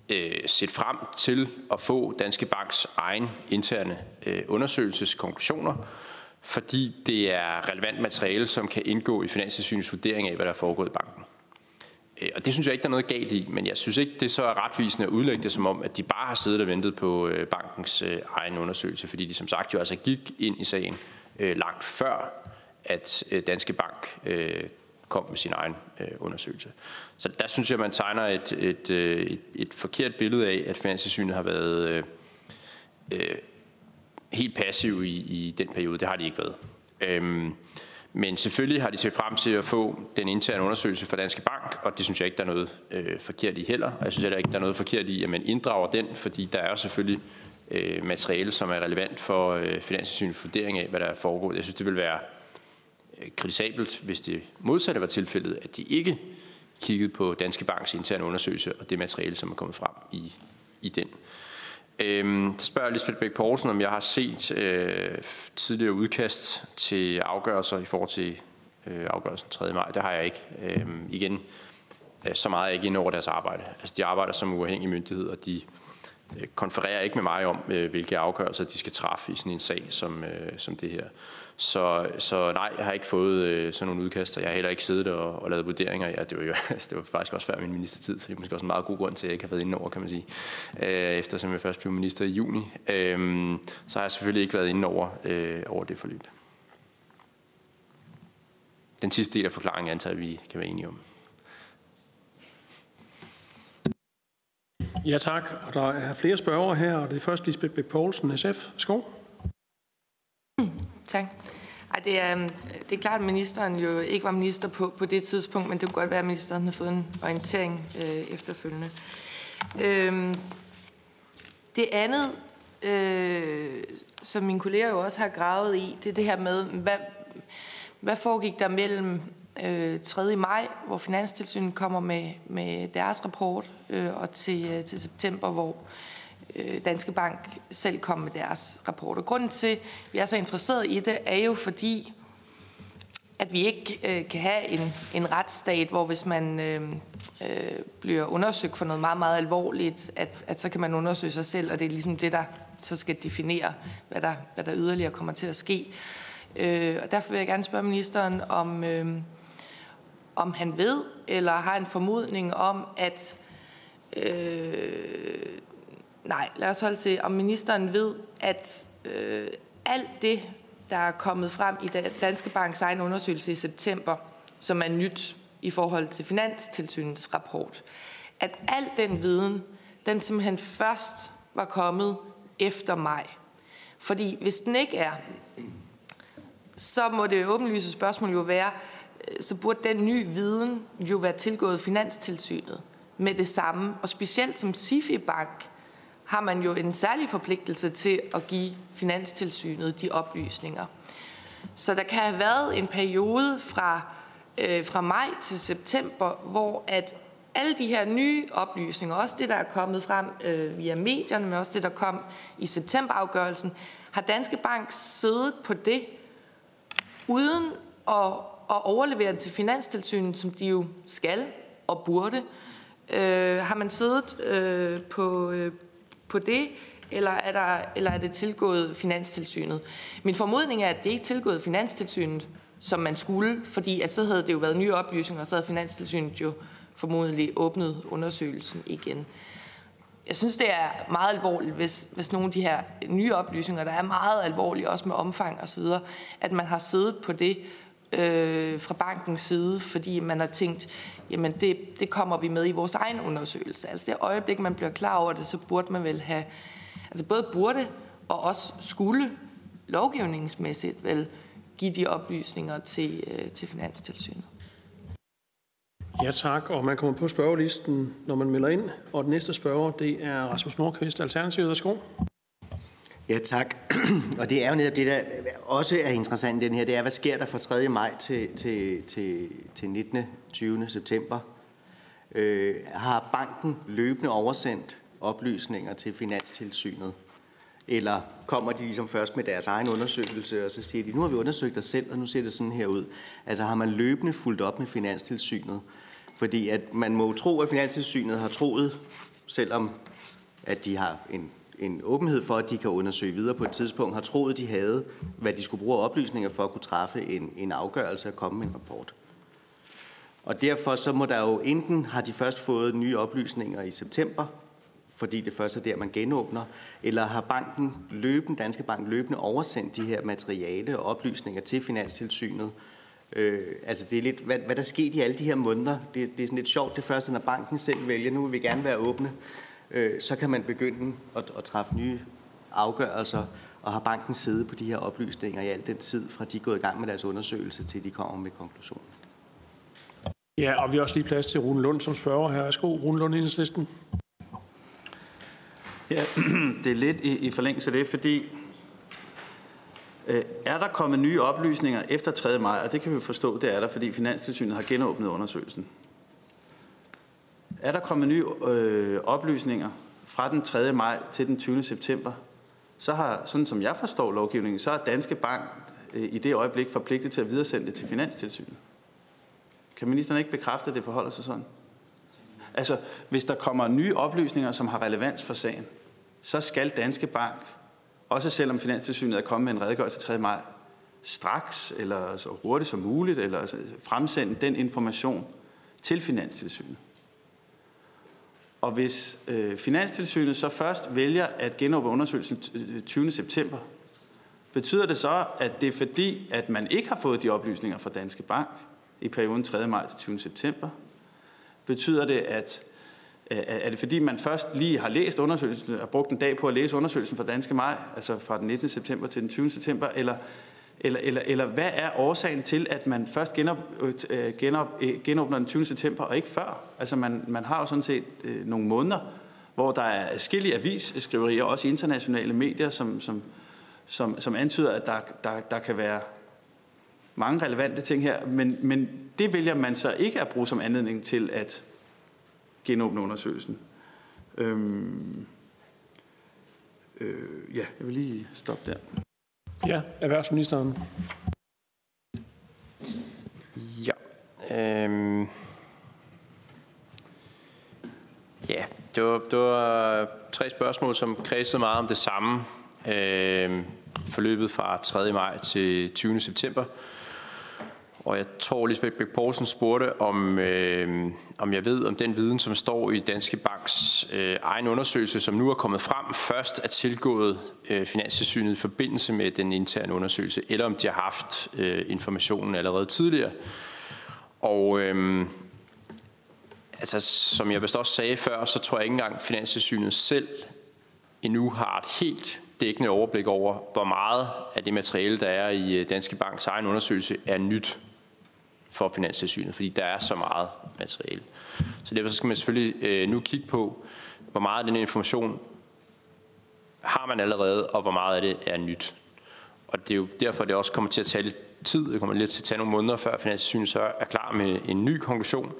øh, set frem til at få Danske Banks egen interne øh, undersøgelseskonklusioner, fordi det er relevant materiale, som kan indgå i Finanstilsynets vurdering af, hvad der er foregået i banken. Øh, og det synes jeg ikke, der er noget galt i, men jeg synes ikke, det så er retvisende at udlægge det som om, at de bare har siddet og ventet på øh, bankens øh, egen undersøgelse, fordi de som sagt jo altså gik ind i sagen langt før, at Danske Bank kom med sin egen undersøgelse. Så der synes jeg, man tegner et, et, et, et forkert billede af, at Finanstilsynet har været øh, helt passive i, i den periode. Det har de ikke været. Øhm, men selvfølgelig har de set frem til at få den interne undersøgelse fra Danske Bank, og det synes jeg ikke, der er noget øh, forkert i heller. Og jeg synes heller ikke, der er noget forkert i, at man inddrager den, fordi der er selvfølgelig øh, materiale, som er relevant for øh, Finansinstitutets vurdering af, hvad der er foregået. Jeg synes, det vil være øh, kritisabelt, hvis det modsatte var tilfældet, at de ikke kiggede på Danske Banks interne undersøgelse og det materiale, som er kommet frem i, i den. Øhm, så spørger Lisbeth Bæk Poulsen, om jeg har set øh, tidligere udkast til afgørelser i forhold til øh, afgørelsen 3. maj. Det har jeg ikke. Øhm, igen, øh, så meget er jeg ikke ind over deres arbejde. Altså, de arbejder som uafhængige myndighed, og de øh, konfererer ikke med mig om, øh, hvilke afgørelser de skal træffe i sådan en sag som, øh, som det her. Så, så nej, jeg har ikke fået øh, sådan nogle udkaster. Jeg har heller ikke siddet og, og lavet vurderinger. Ja, det, var jo, [LAUGHS] altså, det var faktisk også før min ministertid, så det er måske også en meget god grund til, at jeg ikke har været inde over, kan man sige. Øh, eftersom jeg først blev minister i juni. Øh, så har jeg selvfølgelig ikke været inde over, øh, over det forløb. Den sidste del af forklaringen antager vi kan være enige om. Ja tak, og der er flere spørgere her, og det er først Lisbeth Bæk Poulsen, SF. Skov. Tak. Det, er, øh, det er klart, at ministeren jo ikke var minister på, på det tidspunkt, men det kunne godt være, at ministeren har fået en orientering øh, efterfølgende. Øhm, det andet, øh, som mine kolleger jo også har gravet i, det er det her med, hvad, hvad foregik der mellem øh, 3. maj, hvor Finanstilsynet kommer med, med deres rapport, øh, og til, øh, til september, hvor øh, Øh, Danske Bank selv kom med deres rapport. Og grunden til, at vi er så interesseret i det, er jo fordi, at vi ikke øh, kan have en, en retsstat, hvor hvis man øh, øh, bliver undersøgt for noget meget, meget alvorligt, at, at så kan man undersøge sig selv, og det er ligesom det, der så skal definere, hvad der, hvad der yderligere kommer til at ske. Øh, og derfor vil jeg gerne spørge ministeren, om, øh, om han ved, eller har en formodning om, at øh, Nej, lad os holde til, om ministeren ved, at øh, alt det, der er kommet frem i Danske Banks egen undersøgelse i september, som er nyt i forhold til Finanstilsynets rapport, at al den viden, den simpelthen først var kommet efter maj. Fordi hvis den ikke er, så må det åbenlyse spørgsmål jo være, øh, så burde den nye viden jo være tilgået Finanstilsynet med det samme. Og specielt som SIFI Bank har man jo en særlig forpligtelse til at give Finanstilsynet de oplysninger. Så der kan have været en periode fra, øh, fra maj til september, hvor at alle de her nye oplysninger, også det, der er kommet frem øh, via medierne, men også det, der kom i septemberafgørelsen, har Danske Bank siddet på det, uden at, at overlevere det til Finanstilsynet, som de jo skal og burde, øh, har man siddet øh, på, øh, på det, eller er, der, eller er det tilgået Finanstilsynet? Min formodning er, at det ikke er tilgået Finanstilsynet, som man skulle, fordi at så havde det jo været nye oplysninger, og så havde Finanstilsynet jo formodentlig åbnet undersøgelsen igen. Jeg synes, det er meget alvorligt, hvis, hvis nogle af de her nye oplysninger, der er meget alvorlige, også med omfang og så videre, at man har siddet på det øh, fra bankens side, fordi man har tænkt, jamen det, det kommer vi med i vores egen undersøgelse. Altså det øjeblik, man bliver klar over det, så burde man vel have, altså både burde og også skulle lovgivningsmæssigt vel give de oplysninger til, øh, til Finanstilsynet. Ja tak, og man kommer på spørgelisten, når man melder ind. Og den næste spørger, det er Rasmus Nordqvist, Alternativet. Værsgo. Ja, tak. Og det er jo netop det, der også er interessant i den her, det er, hvad sker der fra 3. maj til, til, til, til 19. 20. september? Øh, har banken løbende oversendt oplysninger til Finanstilsynet? Eller kommer de ligesom først med deres egen undersøgelse, og så siger de, nu har vi undersøgt os selv, og nu ser det sådan her ud. Altså har man løbende fulgt op med Finanstilsynet Fordi at man må tro, at Finanstilsynet har troet, selvom at de har en, en åbenhed for, at de kan undersøge videre på et tidspunkt, har troet, de havde, hvad de skulle bruge oplysninger for at kunne træffe en, en afgørelse og komme med en rapport. Og derfor så må der jo enten har de først fået nye oplysninger i september, fordi det først er der, man genåbner, eller har banken løbende, Danske Bank løbende oversendt de her materiale og oplysninger til Finanstilsynet. Øh, altså det er lidt, hvad, hvad der sket i alle de her måneder. Det, det er sådan lidt sjovt. Det første, når banken selv vælger, nu vil vi gerne være åbne, øh, så kan man begynde at, at træffe nye afgørelser, og har banken siddet på de her oplysninger i al den tid, fra de er gået i gang med deres undersøgelse, til de kommer med konklusionen. Ja, og vi har også lige plads til Rune Lund som spørger her. Værsgo, Rune Lund, enhedslisten. Ja, [CLEARS THROAT] det er lidt i, i forlængelse af det, fordi øh, er der kommet nye oplysninger efter 3. maj, og det kan vi forstå, det er der, fordi Finanstilsynet har genåbnet undersøgelsen. Er der kommet nye øh, oplysninger fra den 3. maj til den 20. september, så har, sådan som jeg forstår lovgivningen, så er Danske Bank øh, i det øjeblik forpligtet til at videresende det til Finanstilsynet. Kan ministeren ikke bekræfte, at det forholder sig sådan? Altså, hvis der kommer nye oplysninger, som har relevans for sagen, så skal Danske Bank, også selvom Finanstilsynet er kommet med en redegørelse 3. maj, straks eller så hurtigt som muligt, eller fremsende den information til Finanstilsynet. Og hvis øh, Finanstilsynet så først vælger at genåbne undersøgelsen 20. Øh, september, betyder det så, at det er fordi, at man ikke har fået de oplysninger fra Danske Bank i perioden 3. maj til 20. september? Betyder det, at øh, er det fordi, man først lige har læst undersøgelsen og brugt en dag på at læse undersøgelsen fra Danske Maj, altså fra den 19. september til den 20. september, eller, eller, eller, eller hvad er årsagen til, at man først genop, øh, øh, genop, genåbner den 20. september og ikke før? Altså man, man har jo sådan set øh, nogle måneder, hvor der er forskellige avisskriverier, også internationale medier, som, som, som, som antyder, at der, der, der kan være mange relevante ting her, men, men det vælger man så ikke at bruge som anledning til at genåbne undersøgelsen. Øhm, øh, ja, jeg vil lige stoppe der. Ja, erhvervsministeren. Ja. Øhm. Ja, det var, det var tre spørgsmål, som kredsede meget om det samme. Øhm, forløbet fra 3. maj til 20. september. Og jeg tror, Lisbeth Bæk Poulsen spurgte, om, øh, om jeg ved, om den viden, som står i Danske Banks øh, egen undersøgelse, som nu er kommet frem, først er tilgået øh, Finanssynet i forbindelse med den interne undersøgelse, eller om de har haft øh, informationen allerede tidligere. Og øh, altså, som jeg vist også sagde før, så tror jeg ikke engang, Finanssynet selv endnu har et helt dækkende overblik over, hvor meget af det materiale, der er i øh, Danske Banks egen undersøgelse, er nyt for Finanstilsynet, fordi der er så meget materiale. Så derfor skal man selvfølgelig øh, nu kigge på, hvor meget af den information har man allerede, og hvor meget af det er nyt. Og det er jo derfor, det også kommer til at tage lidt tid. Det kommer lidt til at tage nogle måneder, før Finanstilsynet så er klar med en ny konklusion.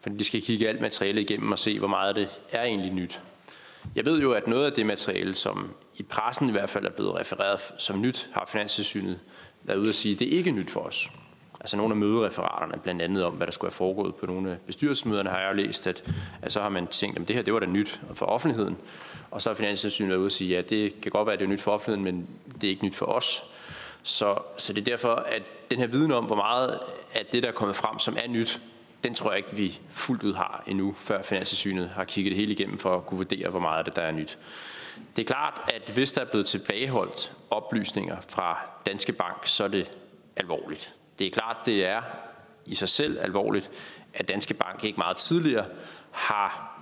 Fordi de skal kigge alt materialet igennem og se, hvor meget af det er egentlig nyt. Jeg ved jo, at noget af det materiale, som i pressen i hvert fald er blevet refereret som nyt, har Finanstilsynet været ude at sige, at det er ikke nyt for os. Altså nogle af mødereferaterne, blandt andet om, hvad der skulle have foregået på nogle af bestyrelsesmøderne, har jeg jo læst, at, at så har man tænkt, at det her det var da nyt for offentligheden. Og så har Finanstilsynet været ude at sige, at ja, det kan godt være, at det er nyt for offentligheden, men det er ikke nyt for os. Så, så det er derfor, at den her viden om, hvor meget af det, der er kommet frem, som er nyt, den tror jeg ikke, vi fuldt ud har endnu, før Finanstilsynet har kigget det hele igennem for at kunne vurdere, hvor meget af det, der er nyt. Det er klart, at hvis der er blevet tilbageholdt oplysninger fra Danske Bank, så er det alvorligt. Det er klart, det er i sig selv alvorligt, at Danske Bank ikke meget tidligere har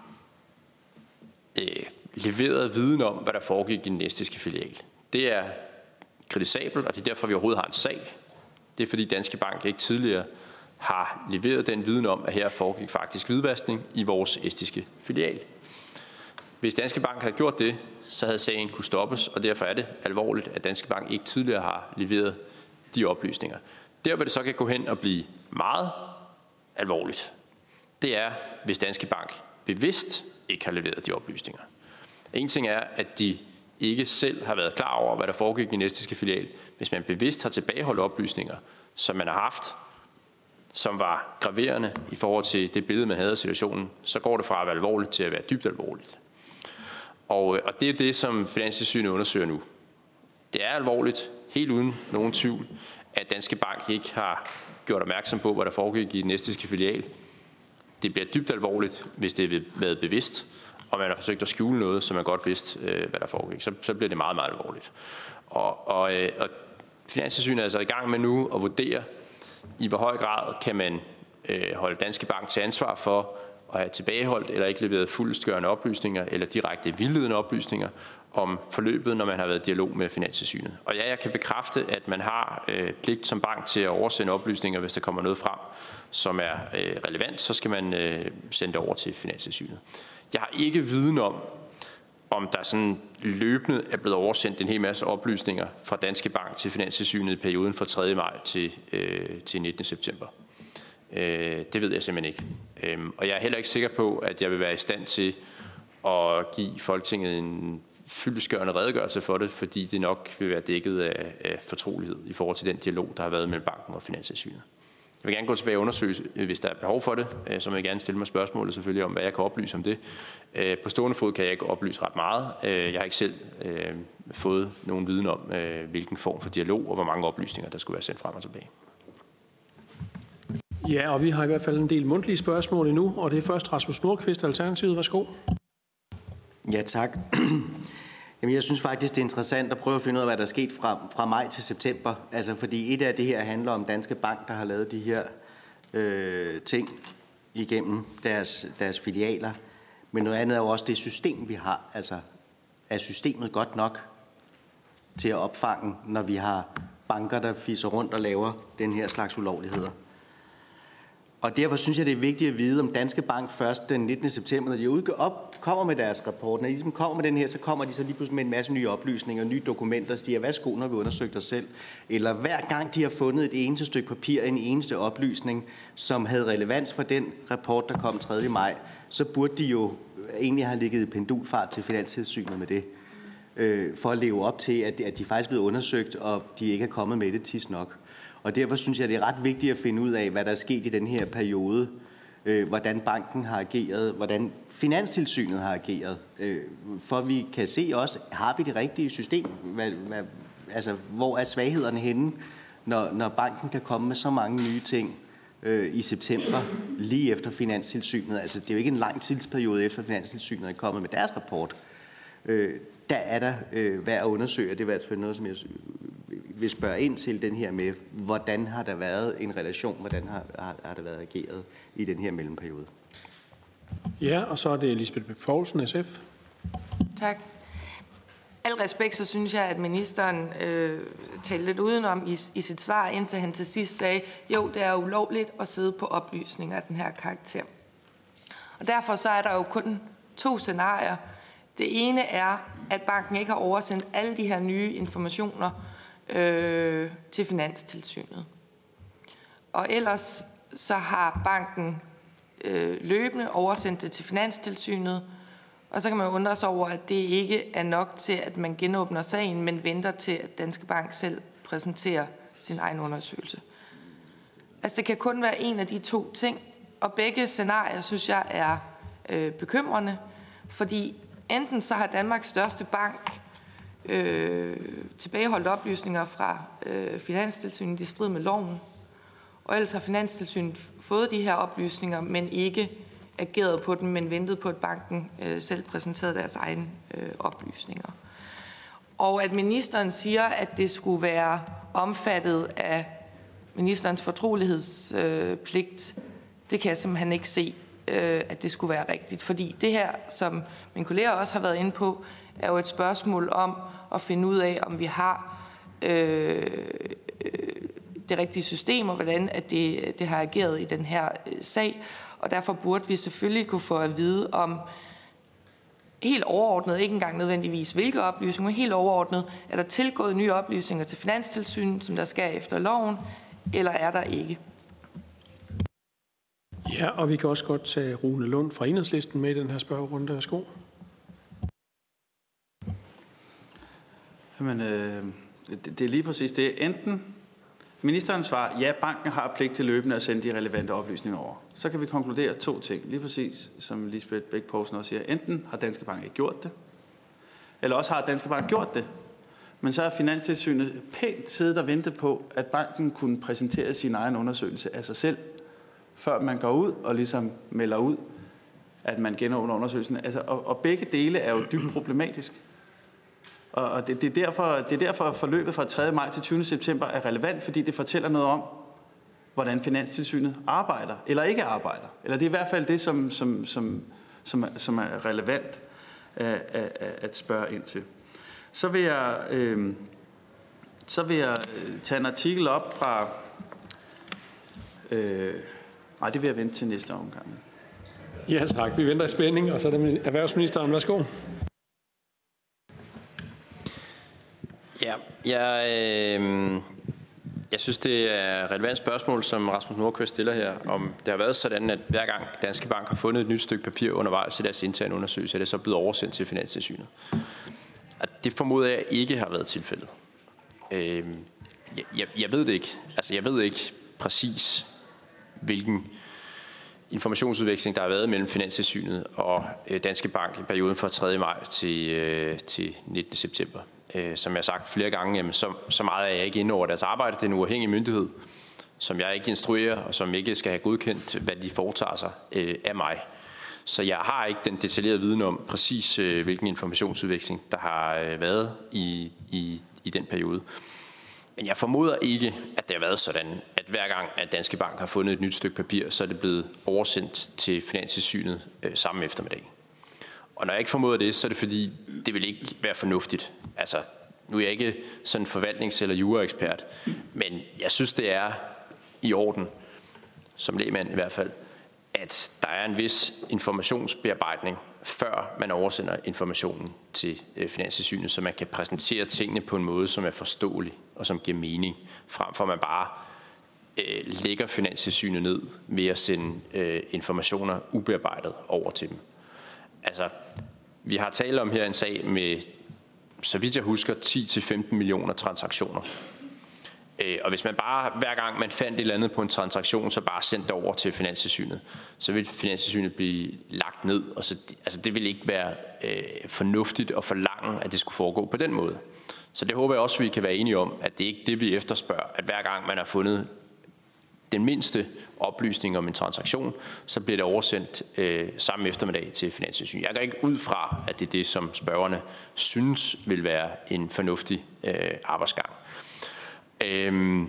øh, leveret viden om, hvad der foregik i den næstiske filial. Det er kritisabelt, og det er derfor, vi overhovedet har en sag. Det er fordi Danske Bank ikke tidligere har leveret den viden om, at her foregik faktisk hvidvaskning i vores estiske filial. Hvis Danske Bank havde gjort det, så havde sagen kunne stoppes, og derfor er det alvorligt, at Danske Bank ikke tidligere har leveret de oplysninger. Der, hvor det så kan gå hen og blive meget alvorligt, det er, hvis Danske Bank bevidst ikke har leveret de oplysninger. En ting er, at de ikke selv har været klar over, hvad der foregik i næstiske filial. Hvis man bevidst har tilbageholdt oplysninger, som man har haft, som var graverende i forhold til det billede, man havde af situationen, så går det fra at være alvorligt til at være dybt alvorligt. Og, øh, og det er det, som Finanstilsynet undersøger nu. Det er alvorligt, helt uden nogen tvivl, at Danske Bank ikke har gjort opmærksom på, hvad der foregik i den næstiske filial. Det bliver dybt alvorligt, hvis det har været bevidst, og man har forsøgt at skjule noget, så man godt vidste, øh, hvad der foregik. Så, så bliver det meget, meget alvorligt. Og, og, øh, og Finanstilsynet er altså i gang med nu at vurdere, i hvor høj grad kan man øh, holde Danske Bank til ansvar for at have tilbageholdt eller ikke leveret fuldstgørende oplysninger eller direkte vildledende oplysninger om forløbet, når man har været i dialog med Finanstilsynet. Og ja, jeg kan bekræfte, at man har øh, pligt som bank til at oversende oplysninger, hvis der kommer noget frem, som er øh, relevant, så skal man øh, sende det over til Finanstilsynet. Jeg har ikke viden om, om der sådan løbende er blevet oversendt en hel masse oplysninger fra Danske Bank til Finanstilsynet i perioden fra 3. maj til, øh, til 19. september. Øh, det ved jeg simpelthen ikke. Øh, og jeg er heller ikke sikker på, at jeg vil være i stand til at give Folketinget en fyldesgørende redegørelse for det, fordi det nok vil være dækket af, af fortrolighed i forhold til den dialog, der har været mellem banken og Finanstilsynet. Jeg vil gerne gå tilbage og undersøge, hvis der er behov for det. Øh, så vil jeg gerne stille mig spørgsmålet selvfølgelig om, hvad jeg kan oplyse om det. Øh, på stående fod kan jeg ikke oplyse ret meget. Øh, jeg har ikke selv fået nogen viden om, hvilken form for dialog og hvor mange oplysninger, der skulle være sendt frem og tilbage. Ja, og vi har i hvert fald en del mundtlige spørgsmål endnu, og det er først Rasmus Nordqvist, Alternativet. Værsgo. Ja, tak. Jamen, jeg synes faktisk, det er interessant at prøve at finde ud af, hvad der er sket fra, fra maj til september. Altså, fordi et af det her handler om Danske Bank, der har lavet de her øh, ting igennem deres, deres filialer. Men noget andet er jo også det system, vi har. Altså, er systemet godt nok til at opfange, når vi har banker, der fiser rundt og laver den her slags ulovligheder? Og derfor synes jeg, det er vigtigt at vide, om Danske Bank først den 19. september, når de udgår op, kommer med deres rapport, når de ligesom kommer med den her, så kommer de så lige pludselig med en masse nye oplysninger, nye dokumenter, og siger, værsgo, når vi undersøgt os selv. Eller hver gang de har fundet et eneste stykke papir, en eneste oplysning, som havde relevans for den rapport, der kom 3. maj, så burde de jo egentlig have ligget i pendulfart til Finanstilsynet med det øh, for at leve op til, at, at de faktisk er blevet undersøgt, og de ikke er kommet med det tis nok. Og derfor synes jeg, det er ret vigtigt at finde ud af, hvad der er sket i den her periode, øh, hvordan banken har ageret, hvordan Finanstilsynet har ageret, øh, for vi kan se også, har vi det rigtige system? Hvad, hvad, altså, hvor er svaghederne henne, når, når banken kan komme med så mange nye ting øh, i september, lige efter Finanstilsynet? Altså, det er jo ikke en lang tidsperiode efter Finanstilsynet er kommet med deres rapport. Øh, der er der øh, værd at undersøge, og det er i hvert fald noget, som jeg vil spørge ind til den her med, hvordan har der været en relation, hvordan har, har, har der været ageret i den her mellemperiode? Ja, og så er det Elisabeth Poulsen, SF. Tak. Al respekt, så synes jeg, at ministeren øh, talte lidt udenom i, i sit svar, indtil han til sidst sagde, jo, det er ulovligt at sidde på oplysninger af den her karakter. Og derfor så er der jo kun to scenarier. Det ene er, at banken ikke har oversendt alle de her nye informationer øh, til Finanstilsynet. Og ellers så har banken øh, løbende oversendt det til Finanstilsynet, og så kan man undre sig over, at det ikke er nok til, at man genåbner sagen, men venter til, at Danske Bank selv præsenterer sin egen undersøgelse. Altså det kan kun være en af de to ting, og begge scenarier synes jeg er øh, bekymrende, fordi enten så har Danmarks største bank øh, tilbageholdt oplysninger fra øh, Finanstilsynet i strid med loven. Og ellers har Finanstilsynet fået de her oplysninger, men ikke ageret på dem, men ventet på, at banken øh, selv præsenterede deres egne øh, oplysninger. Og at ministeren siger, at det skulle være omfattet af ministerens fortrolighedspligt, øh, det kan jeg simpelthen ikke se, øh, at det skulle være rigtigt. Fordi det her, som min kollega også har været inde på, er jo et spørgsmål om, at finde ud af, om vi har øh, øh, det rigtige system, og hvordan at det, det har ageret i den her øh, sag. Og derfor burde vi selvfølgelig kunne få at vide om helt overordnet, ikke engang nødvendigvis hvilke oplysninger, helt overordnet, er der tilgået nye oplysninger til Finanstilsynet, som der skal efter loven, eller er der ikke? Ja, og vi kan også godt tage Rune Lund fra Enhedslisten med i den her spørgerunde. Værsgo. Jamen, øh, det, det er lige præcis det. Enten Ministeren svarer, ja, banken har pligt til løbende at sende de relevante oplysninger over. Så kan vi konkludere to ting. Lige præcis, som Lisbeth Bæk Poulsen også siger. Enten har Danske Bank ikke gjort det, eller også har Danske Bank gjort det. Men så er Finanstilsynet pænt siddet og ventet på, at banken kunne præsentere sin egen undersøgelse af sig selv, før man går ud og ligesom melder ud, at man genåbner undersøgelsen. Altså, og, og begge dele er jo dybt problematisk. Og, og det, det, er derfor, det er derfor, forløbet fra 3. maj til 20. september er relevant, fordi det fortæller noget om, hvordan Finanstilsynet arbejder, eller ikke arbejder. Eller det er i hvert fald det, som, som, som, som, er, som er relevant øh, at, at, at spørge ind til. Så vil jeg, øh, så vil jeg øh, tage en artikel op fra... Øh, nej, det vil jeg vente til næste omgang. Ja, tak. Vi venter i spænding, og så er det erhvervsministeren. Værsgo. Ja, jeg, øh, jeg synes, det er et relevant spørgsmål, som Rasmus Nordqvist stiller her, om det har været sådan, at hver gang Danske Bank har fundet et nyt stykke papir undervejs i deres interne undersøgelse, er det så blevet oversendt til Finanstilsynet. Og det formoder jeg ikke har været tilfældet. Øh, jeg, jeg, jeg ved det ikke. Altså, jeg ved ikke præcis, hvilken informationsudveksling, der har været mellem Finanstilsynet og øh, Danske Bank i perioden fra 3. maj til, øh, til 19. september. Øh, som jeg har sagt flere gange, jamen, så, så meget er jeg ikke inde over deres arbejde. Det er en uafhængig myndighed, som jeg ikke instruerer, og som ikke skal have godkendt, hvad de foretager sig øh, af mig. Så jeg har ikke den detaljerede viden om præcis, øh, hvilken informationsudveksling, der har øh, været i, i, i den periode. Men jeg formoder ikke, at det har været sådan, at hver gang, at Danske Bank har fundet et nyt stykke papir, så er det blevet oversendt til Finanssynet øh, samme eftermiddag. Og når jeg ikke formoder det, så er det fordi, det vil ikke være fornuftigt. Altså, nu er jeg ikke sådan forvaltnings- eller juraekspert, men jeg synes, det er i orden, som lægmand i hvert fald, at der er en vis informationsbearbejdning, før man oversender informationen til øh, Finanssynet, så man kan præsentere tingene på en måde, som er forståelig og som giver mening, frem for at man bare øh, lægger Finanssynet ned ved at sende øh, informationer ubearbejdet over til dem. Altså, vi har talt om her en sag med, så vidt jeg husker, 10-15 millioner transaktioner. Øh, og hvis man bare, hver gang man fandt et eller andet på en transaktion, så bare sendte det over til Finanssynet, så vil Finanssynet blive lagt ned. Og så, altså det vil ikke være øh, fornuftigt at forlange, at det skulle foregå på den måde. Så det håber jeg også, vi kan være enige om, at det ikke er det, vi efterspørger. At hver gang man har fundet den mindste oplysning om en transaktion, så bliver det oversendt øh, samme eftermiddag til Finanstilsynet. Jeg går ikke ud fra, at det er det, som spørgerne synes vil være en fornuftig øh, arbejdsgang. Øhm,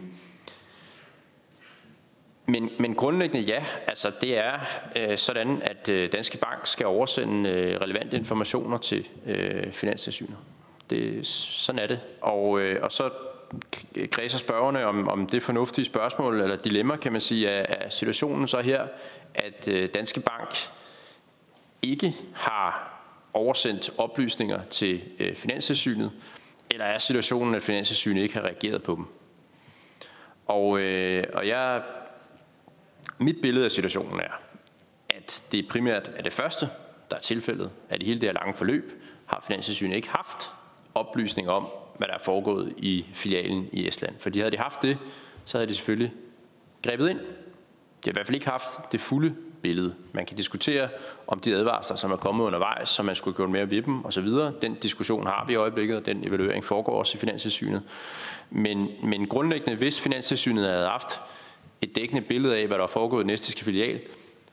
men, men grundlæggende ja, altså det er øh, sådan, at øh, Danske Bank skal oversende øh, relevante informationer til øh, Finanstilsynet. Det, sådan er det. Og, øh, og så kredser spørgerne om, om det fornuftige spørgsmål, eller dilemma, kan man sige, af, situationen så her, at øh, Danske Bank ikke har oversendt oplysninger til øh, Finanstilsynet, eller er situationen, at Finanstilsynet ikke har reageret på dem? Og, øh, og jeg, mit billede af situationen er, at det primært er det første, der er tilfældet, at i hele det her lange forløb har Finanstilsynet ikke haft oplysning om, hvad der er foregået i filialen i Estland. Fordi havde de haft det, så havde de selvfølgelig grebet ind. De har i hvert fald ikke haft det fulde billede. Man kan diskutere om de advarsler, som er kommet undervejs, så man skulle gøre mere ved dem osv. Den diskussion har vi i øjeblikket, og den evaluering foregår også i Finanstilsynet. Men, men grundlæggende, hvis Finanstilsynet havde haft et dækkende billede af, hvad der er foregået i næstiske filial,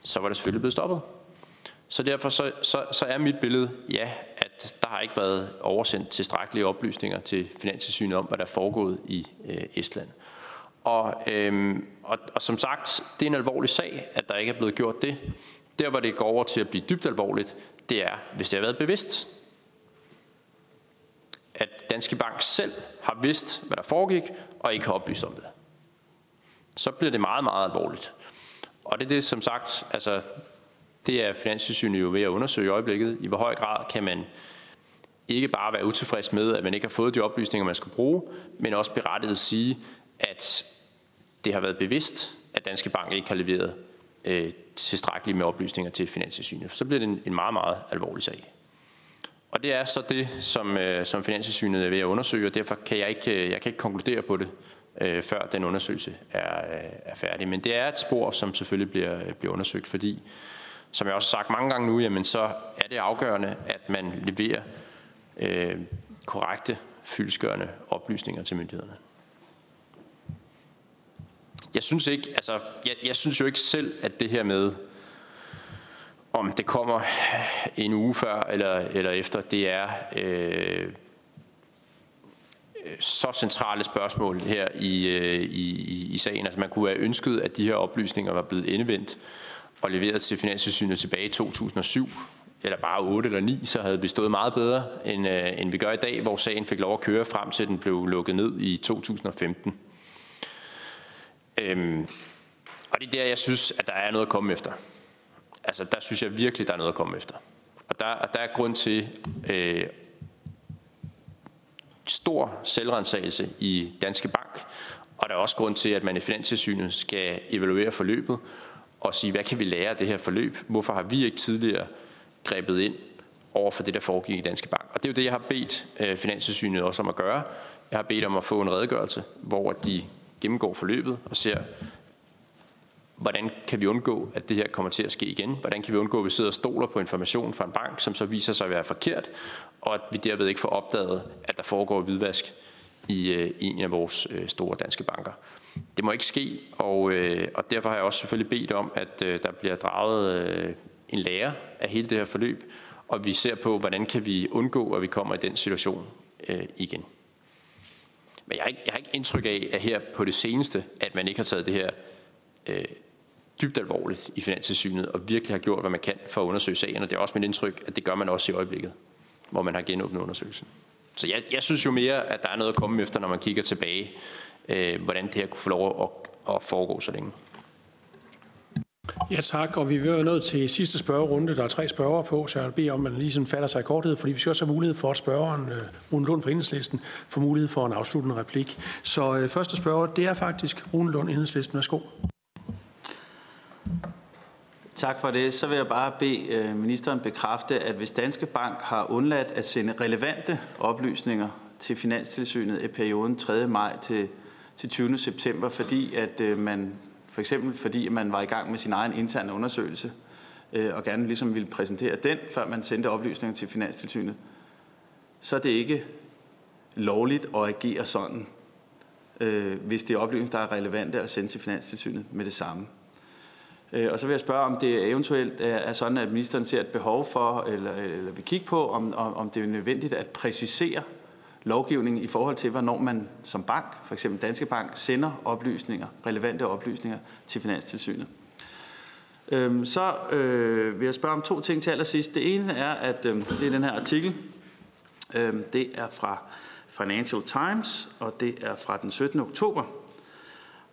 så var det selvfølgelig blevet stoppet. Så derfor så, så, så er mit billede, ja, at der har ikke været oversendt tilstrækkelige oplysninger til Finanstilsynet om, hvad der er foregået i øh, Estland. Og, øhm, og, og som sagt, det er en alvorlig sag, at der ikke er blevet gjort det. Der, hvor det går over til at blive dybt alvorligt, det er, hvis det har været bevidst. At Danske Bank selv har vidst, hvad der foregik, og ikke har oplyst om det. Så bliver det meget, meget alvorligt. Og det er det, som sagt, altså, det er Finanstilsynet jo ved at undersøge i øjeblikket. I hvor høj grad kan man ikke bare være utilfreds med, at man ikke har fået de oplysninger, man skulle bruge, men også berettiget sige, at det har været bevidst, at Danske Bank ikke har leveret øh, tilstrækkeligt med oplysninger til Finanstilsynet. Så bliver det en, en meget, meget alvorlig sag. Og det er så det, som, øh, som Finanstilsynet er ved at undersøge, og derfor kan jeg ikke, øh, jeg kan ikke konkludere på det øh, før den undersøgelse er, øh, er færdig. Men det er et spor, som selvfølgelig bliver, bliver undersøgt, fordi, som jeg også har sagt mange gange nu, jamen så er det afgørende, at man leverer øh, korrekte, fyldskørende oplysninger til myndighederne. Jeg synes ikke, altså, jeg, jeg synes jo ikke selv, at det her med, om det kommer en uge før eller, eller efter, det er øh, så centrale spørgsmål her i, øh, i, i sagen. Altså man kunne have ønsket, at de her oplysninger var blevet endevendt og leveret til Finanssynet tilbage i 2007, eller bare 8 eller 9, så havde vi stået meget bedre, end, øh, end vi gør i dag, hvor sagen fik lov at køre frem til, den blev lukket ned i 2015. Øhm, og det er der, jeg synes, at der er noget at komme efter. Altså, der synes jeg virkelig, der er noget at komme efter. Og der, og der er grund til øh, stor selvrensagelse i Danske Bank, og der er også grund til, at man i Finanstilsynet skal evaluere forløbet og sige, hvad kan vi lære af det her forløb? Hvorfor har vi ikke tidligere grebet ind over for det, der foregik i Danske Bank? Og det er jo det, jeg har bedt øh, Finanstilsynet også om at gøre. Jeg har bedt om at få en redegørelse, hvor de gennemgår forløbet og ser, hvordan kan vi undgå, at det her kommer til at ske igen? Hvordan kan vi undgå, at vi sidder og stoler på information fra en bank, som så viser sig at være forkert, og at vi derved ikke får opdaget, at der foregår hvidvask i, i en af vores øh, store danske banker. Det må ikke ske, og, øh, og derfor har jeg også selvfølgelig bedt om, at øh, der bliver draget øh, en lære af hele det her forløb, og vi ser på, hvordan kan vi undgå, at vi kommer i den situation øh, igen. Men jeg har, ikke, jeg har ikke indtryk af, at her på det seneste, at man ikke har taget det her øh, dybt alvorligt i Finanstilsynet, og virkelig har gjort, hvad man kan for at undersøge sagen, og det er også mit indtryk, at det gør man også i øjeblikket, hvor man har genåbnet undersøgelsen. Så jeg, jeg synes jo mere, at der er noget at komme efter, når man kigger tilbage, øh, hvordan det her kunne få lov at, at foregå så længe. Ja tak, og vi er nået til sidste spørgerunde. Der er tre spørgere på, så jeg vil bede om, at man lige sådan fatter sig i korthed, fordi vi skal også have mulighed for, at spørgeren, øh, Rune Lund fra Enhedslisten, får mulighed for en afsluttende replik. Så øh, første spørger, det er faktisk Rune Lund, Enhedslisten. Værsgo. Tak for det. Så vil jeg bare bede øh, ministeren bekræfte, at hvis Danske Bank har undladt at sende relevante oplysninger til Finanstilsynet i perioden 3. maj til, til 20. september, fordi at øh, man for eksempel fordi man var i gang med sin egen interne undersøgelse, øh, og gerne ligesom ville præsentere den, før man sendte oplysninger til Finanstilsynet, så er det ikke lovligt at agere sådan, øh, hvis det er oplysninger, der er relevante at sende til Finanstilsynet med det samme. Øh, og så vil jeg spørge, om det eventuelt er sådan, at ministeren ser et behov for, eller, eller vil kigge på, om, om det er nødvendigt at præcisere lovgivning i forhold til, hvornår man som bank, for eksempel Danske Bank, sender oplysninger, relevante oplysninger til Finanstilsynet. Øhm, så øh, vil jeg spørge om to ting til allersidst. Det ene er, at øh, det er den her artikel. Øh, det er fra Financial Times, og det er fra den 17. oktober.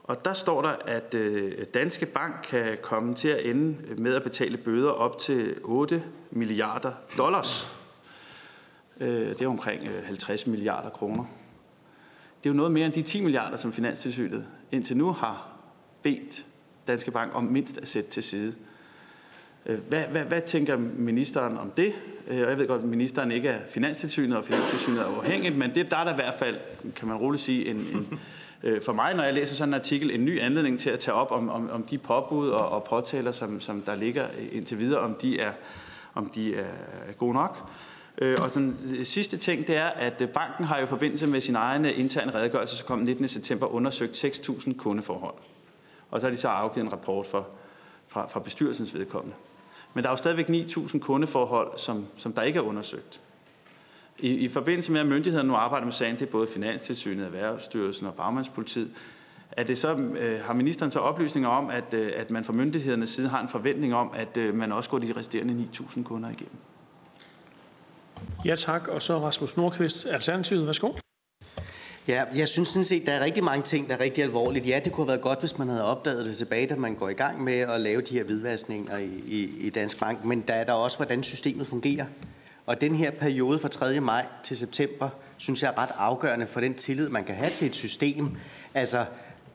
Og der står der, at øh, Danske Bank kan komme til at ende med at betale bøder op til 8 milliarder dollars det er omkring 50 øh, milliarder kroner. Det er jo noget mere end de 10 milliarder, som Finanstilsynet indtil nu har bedt Danske Bank om mindst at sætte til side. Øh, hvad, hvad, hvad tænker ministeren om det? Jeg ved godt, at ministeren ikke er Finanstilsynet, og Finanstilsynet er uafhængigt, men det, der er der i hvert fald, kan man roligt sige, en, en, [LAUGHS] for mig, når jeg læser sådan en artikel, en ny anledning til at tage op om, om, om de påbud og, og påtaler, som, som der ligger indtil videre, om de er, om de er gode nok. Øh, og den øh, sidste ting, det er, at øh, banken har jo i forbindelse med sin egen øh, interne redegørelse, som kom 19. september, undersøgt 6.000 kundeforhold. Og så har de så afgivet en rapport for, fra, fra bestyrelsens vedkommende. Men der er jo stadigvæk 9.000 kundeforhold, som, som der ikke er undersøgt. I, I forbindelse med, at myndighederne nu arbejder med sagen, det er både Finanstilsynet, Erhvervsstyrelsen og Bagmandspolitiet, er det så, øh, har ministeren så oplysninger om, at, øh, at man fra myndighedernes side har en forventning om, at øh, man også går de resterende 9.000 kunder igennem? Ja tak, og så Rasmus Nordqvist, Alternativet. Værsgo. Ja, jeg synes sådan set, der er rigtig mange ting, der er rigtig alvorligt. Ja, det kunne have været godt, hvis man havde opdaget det tilbage, da man går i gang med at lave de her hvidvaskninger i, i, i Dansk Bank. Men der er der også, hvordan systemet fungerer. Og den her periode fra 3. maj til september, synes jeg er ret afgørende for den tillid, man kan have til et system. Altså,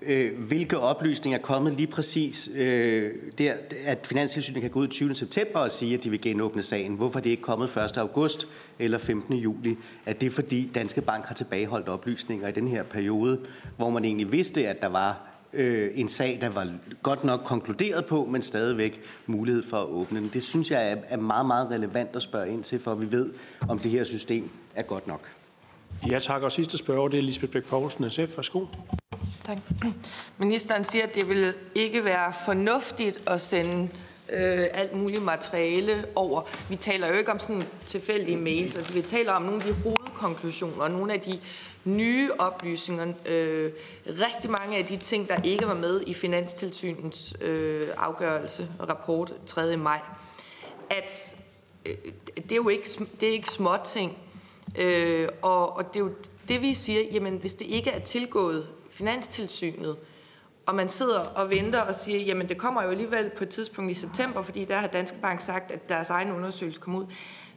øh, hvilke oplysninger er kommet lige præcis øh, der, at Finanstilsynet kan gå ud 20. september og sige, at de vil genåbne sagen. Hvorfor det ikke kommet 1. august eller 15. juli? Er det fordi Danske Bank har tilbageholdt oplysninger i den her periode, hvor man egentlig vidste, at der var øh, en sag, der var godt nok konkluderet på, men stadigvæk mulighed for at åbne den. Det synes jeg er, er meget, meget relevant at spørge ind til, for vi ved, om det her system er godt nok. Ja, tak. Og sidste spørger, det er Lisbeth Bæk Poulsen, SF. Værsgo. Tak. Ministeren siger, at det vil ikke være fornuftigt at sende øh, alt muligt materiale over. Vi taler jo ikke om sådan tilfældige mails, altså vi taler om nogle af de hovedkonklusioner, nogle af de nye oplysninger, øh, rigtig mange af de ting, der ikke var med i Finanstilsynets øh, afgørelse og rapport 3. maj, at øh, det er jo ikke, det er ikke små ting. Øh, og, og det er jo det, vi siger, jamen hvis det ikke er tilgået Finanstilsynet, og man sidder og venter og siger, jamen det kommer jo alligevel på et tidspunkt i september, fordi der har Danske Bank sagt, at deres egen undersøgelse kommer ud,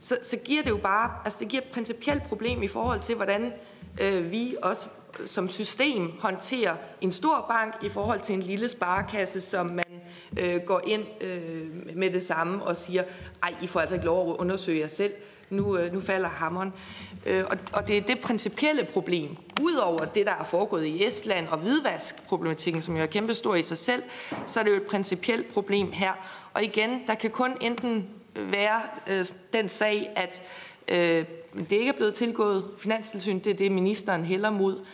så, så giver det jo bare, altså det giver et principielt problem i forhold til, hvordan øh, vi også som system håndterer en stor bank i forhold til en lille sparekasse, som man øh, går ind øh, med det samme og siger, ej, I får altså ikke lov at undersøge jer selv, nu, øh, nu falder hammeren. Øh, og, og det er det principielle problem. Udover det, der er foregået i Estland og hvidvaskproblematikken, som jo er kæmpestor i sig selv, så er det jo et principielt problem her. Og igen, der kan kun enten være øh, den sag, at øh, det ikke er blevet tilgået finanstilsyn, det er det, ministeren hælder mod,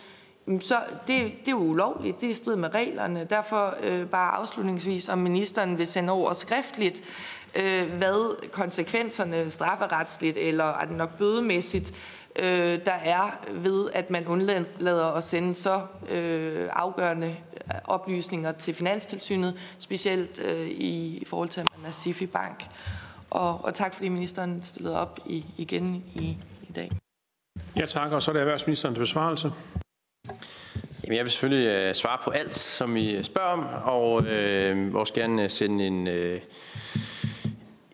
så det, det er jo ulovligt, det er i strid med reglerne. Derfor øh, bare afslutningsvis, om ministeren vil sende over skriftligt, øh, hvad konsekvenserne strafferetsligt eller er det nok bødemæssigt, øh, der er ved, at man undlader at sende så øh, afgørende oplysninger til Finanstilsynet, specielt øh, i, i forhold til, at man er SIFI Bank. Og, og tak fordi ministeren stillede op i, igen i, i dag. Ja, tak. Og så er det erhvervsministeren til besvarelse. Jamen, jeg vil selvfølgelig øh, svare på alt, som I spørger om, og øh, også gerne sende en, øh,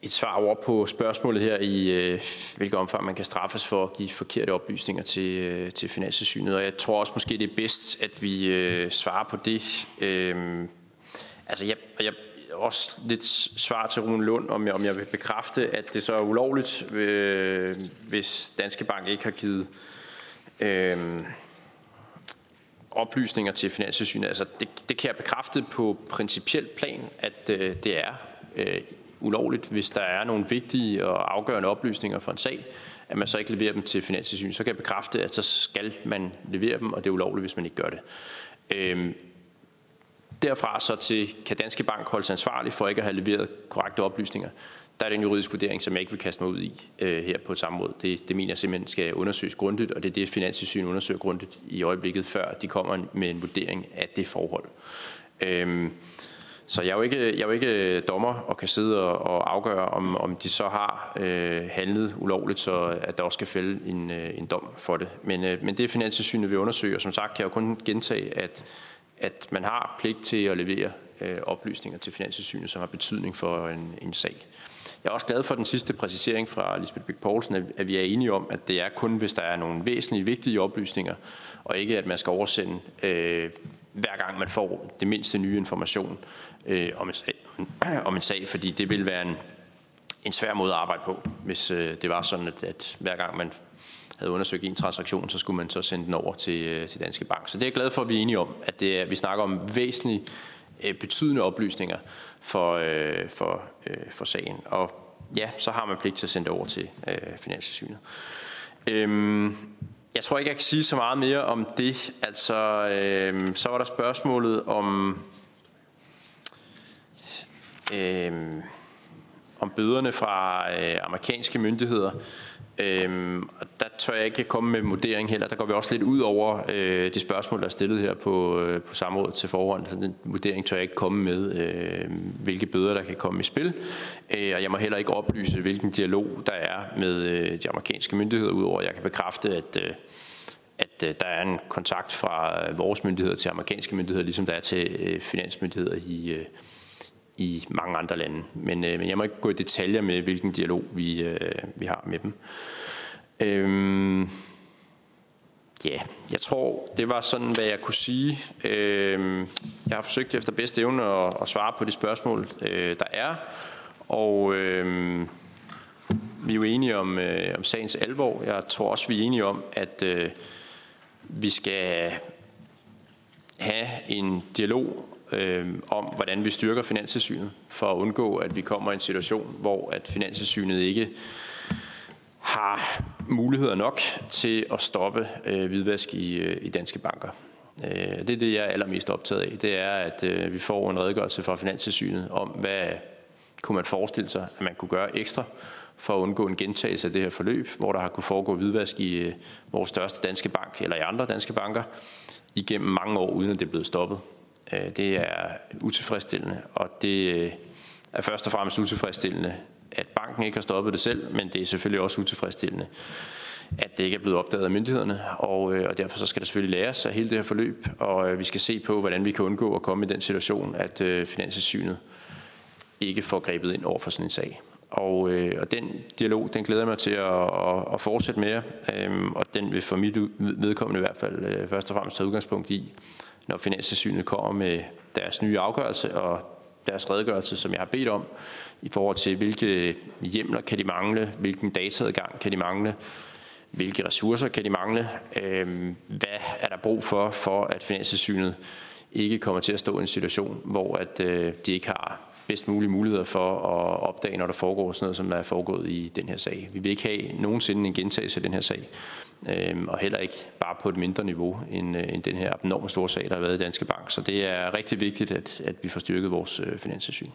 et svar over på spørgsmålet her i, øh, hvilket omfang man kan straffes for at give forkerte oplysninger til, øh, til Finanssynet. Og jeg tror også måske, det er bedst, at vi øh, svarer på det. Øh, altså, jeg, jeg også lidt svar til Rune Lund, om jeg, om jeg vil bekræfte, at det så er ulovligt, øh, hvis Danske Bank ikke har givet øh, oplysninger til Finanssynet. Altså, det, det kan jeg bekræfte på principielt plan, at øh, det er øh, ulovligt, hvis der er nogle vigtige og afgørende oplysninger for en sag, at man så ikke leverer dem til Finanstilsynet. Så kan jeg bekræfte, at så skal man levere dem, og det er ulovligt, hvis man ikke gør det. Øhm, derfra så til, kan Danske Bank holde sig ansvarlig for ikke at have leveret korrekte oplysninger. Der er det en juridisk vurdering, som jeg ikke vil kaste mig ud i øh, her på et samråd. Det, det mener jeg simpelthen skal undersøges grundigt, og det er det, Finanstilsynet undersøger grundigt i øjeblikket, før de kommer med en vurdering af det forhold. Øhm, så jeg er jo ikke, jeg er jo ikke øh, dommer og kan sidde og, og afgøre, om, om de så har øh, handlet ulovligt, så at der også skal fælde en, øh, en dom for det. Men, øh, men det er Finanssynet vil undersøge, og som sagt kan jeg jo kun gentage, at, at man har pligt til at levere øh, oplysninger til Finanssynet, som har betydning for en, en sag. Jeg er også glad for den sidste præcisering fra Lisbeth Bæk Poulsen, at, at vi er enige om, at det er kun, hvis der er nogle væsentlige, vigtige oplysninger, og ikke at man skal oversende øh, hver gang man får det mindste nye information øh, om, en sag, [CLEARS THROAT] om en sag, fordi det vil være en, en svær måde at arbejde på, hvis øh, det var sådan, at, at hver gang man havde undersøgt en transaktion, så skulle man så sende den over til, øh, til Danske Bank. Så det er jeg glad for, at vi er enige om, at det er, vi snakker om væsentlige, øh, betydende oplysninger for, øh, for, øh, for sagen. Og ja, så har man pligt til at sende det over til øh, Finanssynet. Øhm, jeg tror ikke, jeg kan sige så meget mere om det. Altså, øh, så var der spørgsmålet om, øh, om bøderne fra øh, amerikanske myndigheder. Øh, og der tør jeg ikke komme med vurdering heller. Der går vi også lidt ud over øh, de spørgsmål, der er stillet her på, øh, på samrådet til forhånd. Så den vurdering tør jeg ikke komme med, øh, hvilke bøder, der kan komme i spil. Øh, og jeg må heller ikke oplyse, hvilken dialog der er med øh, de amerikanske myndigheder, udover at jeg kan bekræfte, at, øh, at øh, der er en kontakt fra øh, vores myndigheder til amerikanske myndigheder, ligesom der er til øh, finansmyndigheder i øh, i mange andre lande. Men, øh, men jeg må ikke gå i detaljer med, hvilken dialog vi, øh, vi har med dem. Øhm, Ja, jeg tror, det var sådan, hvad jeg kunne sige. Øhm, jeg har forsøgt efter bedste evne at, at svare på de spørgsmål, øh, der er. Og øhm, vi er jo enige om, øh, om sagens alvor. Jeg tror også, vi er enige om, at øh, vi skal have en dialog øh, om, hvordan vi styrker Finanstilsynet, for at undgå, at vi kommer i en situation, hvor at Finanstilsynet ikke har muligheder nok til at stoppe øh, hvidvask i, øh, i danske banker. Øh, det er det, jeg er allermest optaget af. Det er, at øh, vi får en redegørelse fra Finanstilsynet om, hvad kunne man forestille sig, at man kunne gøre ekstra for at undgå en gentagelse af det her forløb, hvor der har kunne foregå hvidvask i øh, vores største danske bank eller i andre danske banker igennem mange år, uden at det er blevet stoppet. Øh, det er utilfredsstillende, og det øh, er først og fremmest utilfredsstillende, at banken ikke har stoppet det selv, men det er selvfølgelig også utilfredsstillende, at det ikke er blevet opdaget af myndighederne, og, øh, og derfor så skal der selvfølgelig læres af hele det her forløb, og øh, vi skal se på, hvordan vi kan undgå at komme i den situation, at øh, Finanssynet ikke får grebet ind over for sådan en sag. Og, øh, og den dialog, den glæder jeg mig til at, at, at fortsætte med, øh, og den vil for mit vedkommende i hvert fald øh, først og fremmest tage udgangspunkt i, når Finanssynet kommer med deres nye afgørelse og deres redegørelse, som jeg har bedt om, i forhold til, hvilke hjemler kan de mangle, hvilken dataadgang kan de mangle, hvilke ressourcer kan de mangle, øh, hvad er der brug for, for at Finanssynet ikke kommer til at stå i en situation, hvor at, øh, de ikke har bedst mulige muligheder for at opdage, når der foregår sådan noget, som der er foregået i den her sag. Vi vil ikke have nogensinde en gentagelse af den her sag, øhm, og heller ikke bare på et mindre niveau end, øh, end den her abnorme store sag, der har været i Danske Bank. Så det er rigtig vigtigt, at, at vi får styrket vores øh, finanssyn.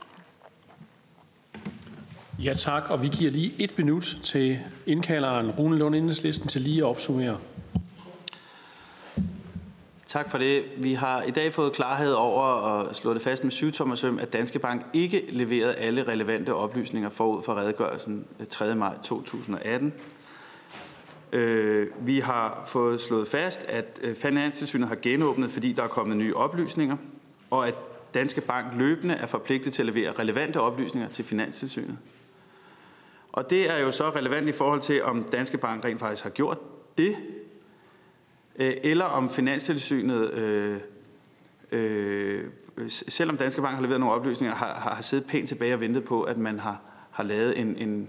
Ja tak, og vi giver lige et minut til indkalderen Rune Lund Enhedslisten til lige at opsummere. Tak for det. Vi har i dag fået klarhed over at slå det fast med syvtommersøm, at Danske Bank ikke leverede alle relevante oplysninger forud for redegørelsen øh, 3. maj 2018. Øh, vi har fået slået fast, at øh, Finanstilsynet har genåbnet, fordi der er kommet nye oplysninger, og at Danske Bank løbende er forpligtet til at levere relevante oplysninger til Finanstilsynet. Og det er jo så relevant i forhold til, om Danske Bank rent faktisk har gjort det, øh, eller om Finanstilsynet, øh, øh, selvom Danske Bank har leveret nogle oplysninger, har, har siddet pænt tilbage og ventet på, at man har, har lavet en, en,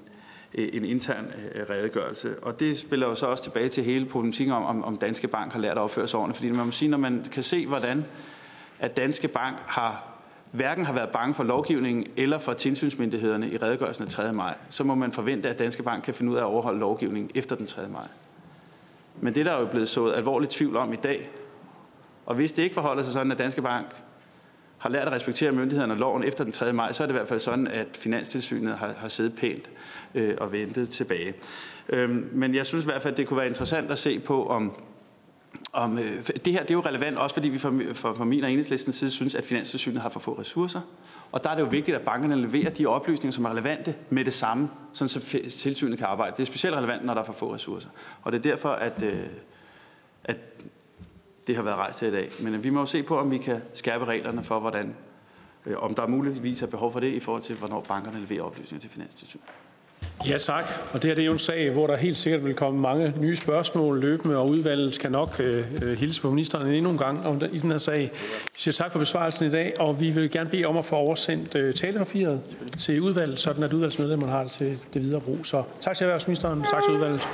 øh, en intern øh, redegørelse. Og det spiller jo så også tilbage til hele problematikken om, om, om Danske Bank har lært at opføre sig ordentligt. Fordi man må sige, når man kan se, hvordan at Danske Bank har hverken har været bange for lovgivningen eller for tilsynsmyndighederne i redegørelsen af 3. maj, så må man forvente, at Danske Bank kan finde ud af at overholde lovgivningen efter den 3. maj. Men det der er jo blevet sået alvorligt tvivl om i dag, og hvis det ikke forholder sig sådan, at Danske Bank har lært at respektere myndighederne og loven efter den 3. maj, så er det i hvert fald sådan, at Finanstilsynet har, har siddet pænt øh, og ventet tilbage. Øhm, men jeg synes i hvert fald, at det kunne være interessant at se på, om om, øh, det her det er jo relevant også, fordi vi fra, fra, fra min og enhedslistens side synes, at Finanstilsynet har for få ressourcer. Og der er det jo vigtigt, at bankerne leverer de oplysninger, som er relevante med det samme, sådan så tilsynet kan arbejde. Det er specielt relevant, når der er for få ressourcer. Og det er derfor, at, øh, at det har været rejst her i dag. Men øh, vi må jo se på, om vi kan skærpe reglerne for, hvordan, øh, om der er muligvis er behov for det, i forhold til, hvornår bankerne leverer oplysninger til Finanstilsynet. Ja tak, og det her det er jo en sag, hvor der helt sikkert vil komme mange nye spørgsmål løbende, og udvalget skal nok øh, øh hilse på ministeren endnu en gang om den, i den her sag. Vi siger tak for besvarelsen i dag, og vi vil gerne bede om at få oversendt øh, talepapiret til udvalget, sådan at udvalgsmedlemmerne har det til det videre brug. Så tak til erhvervsministeren, tak til udvalget.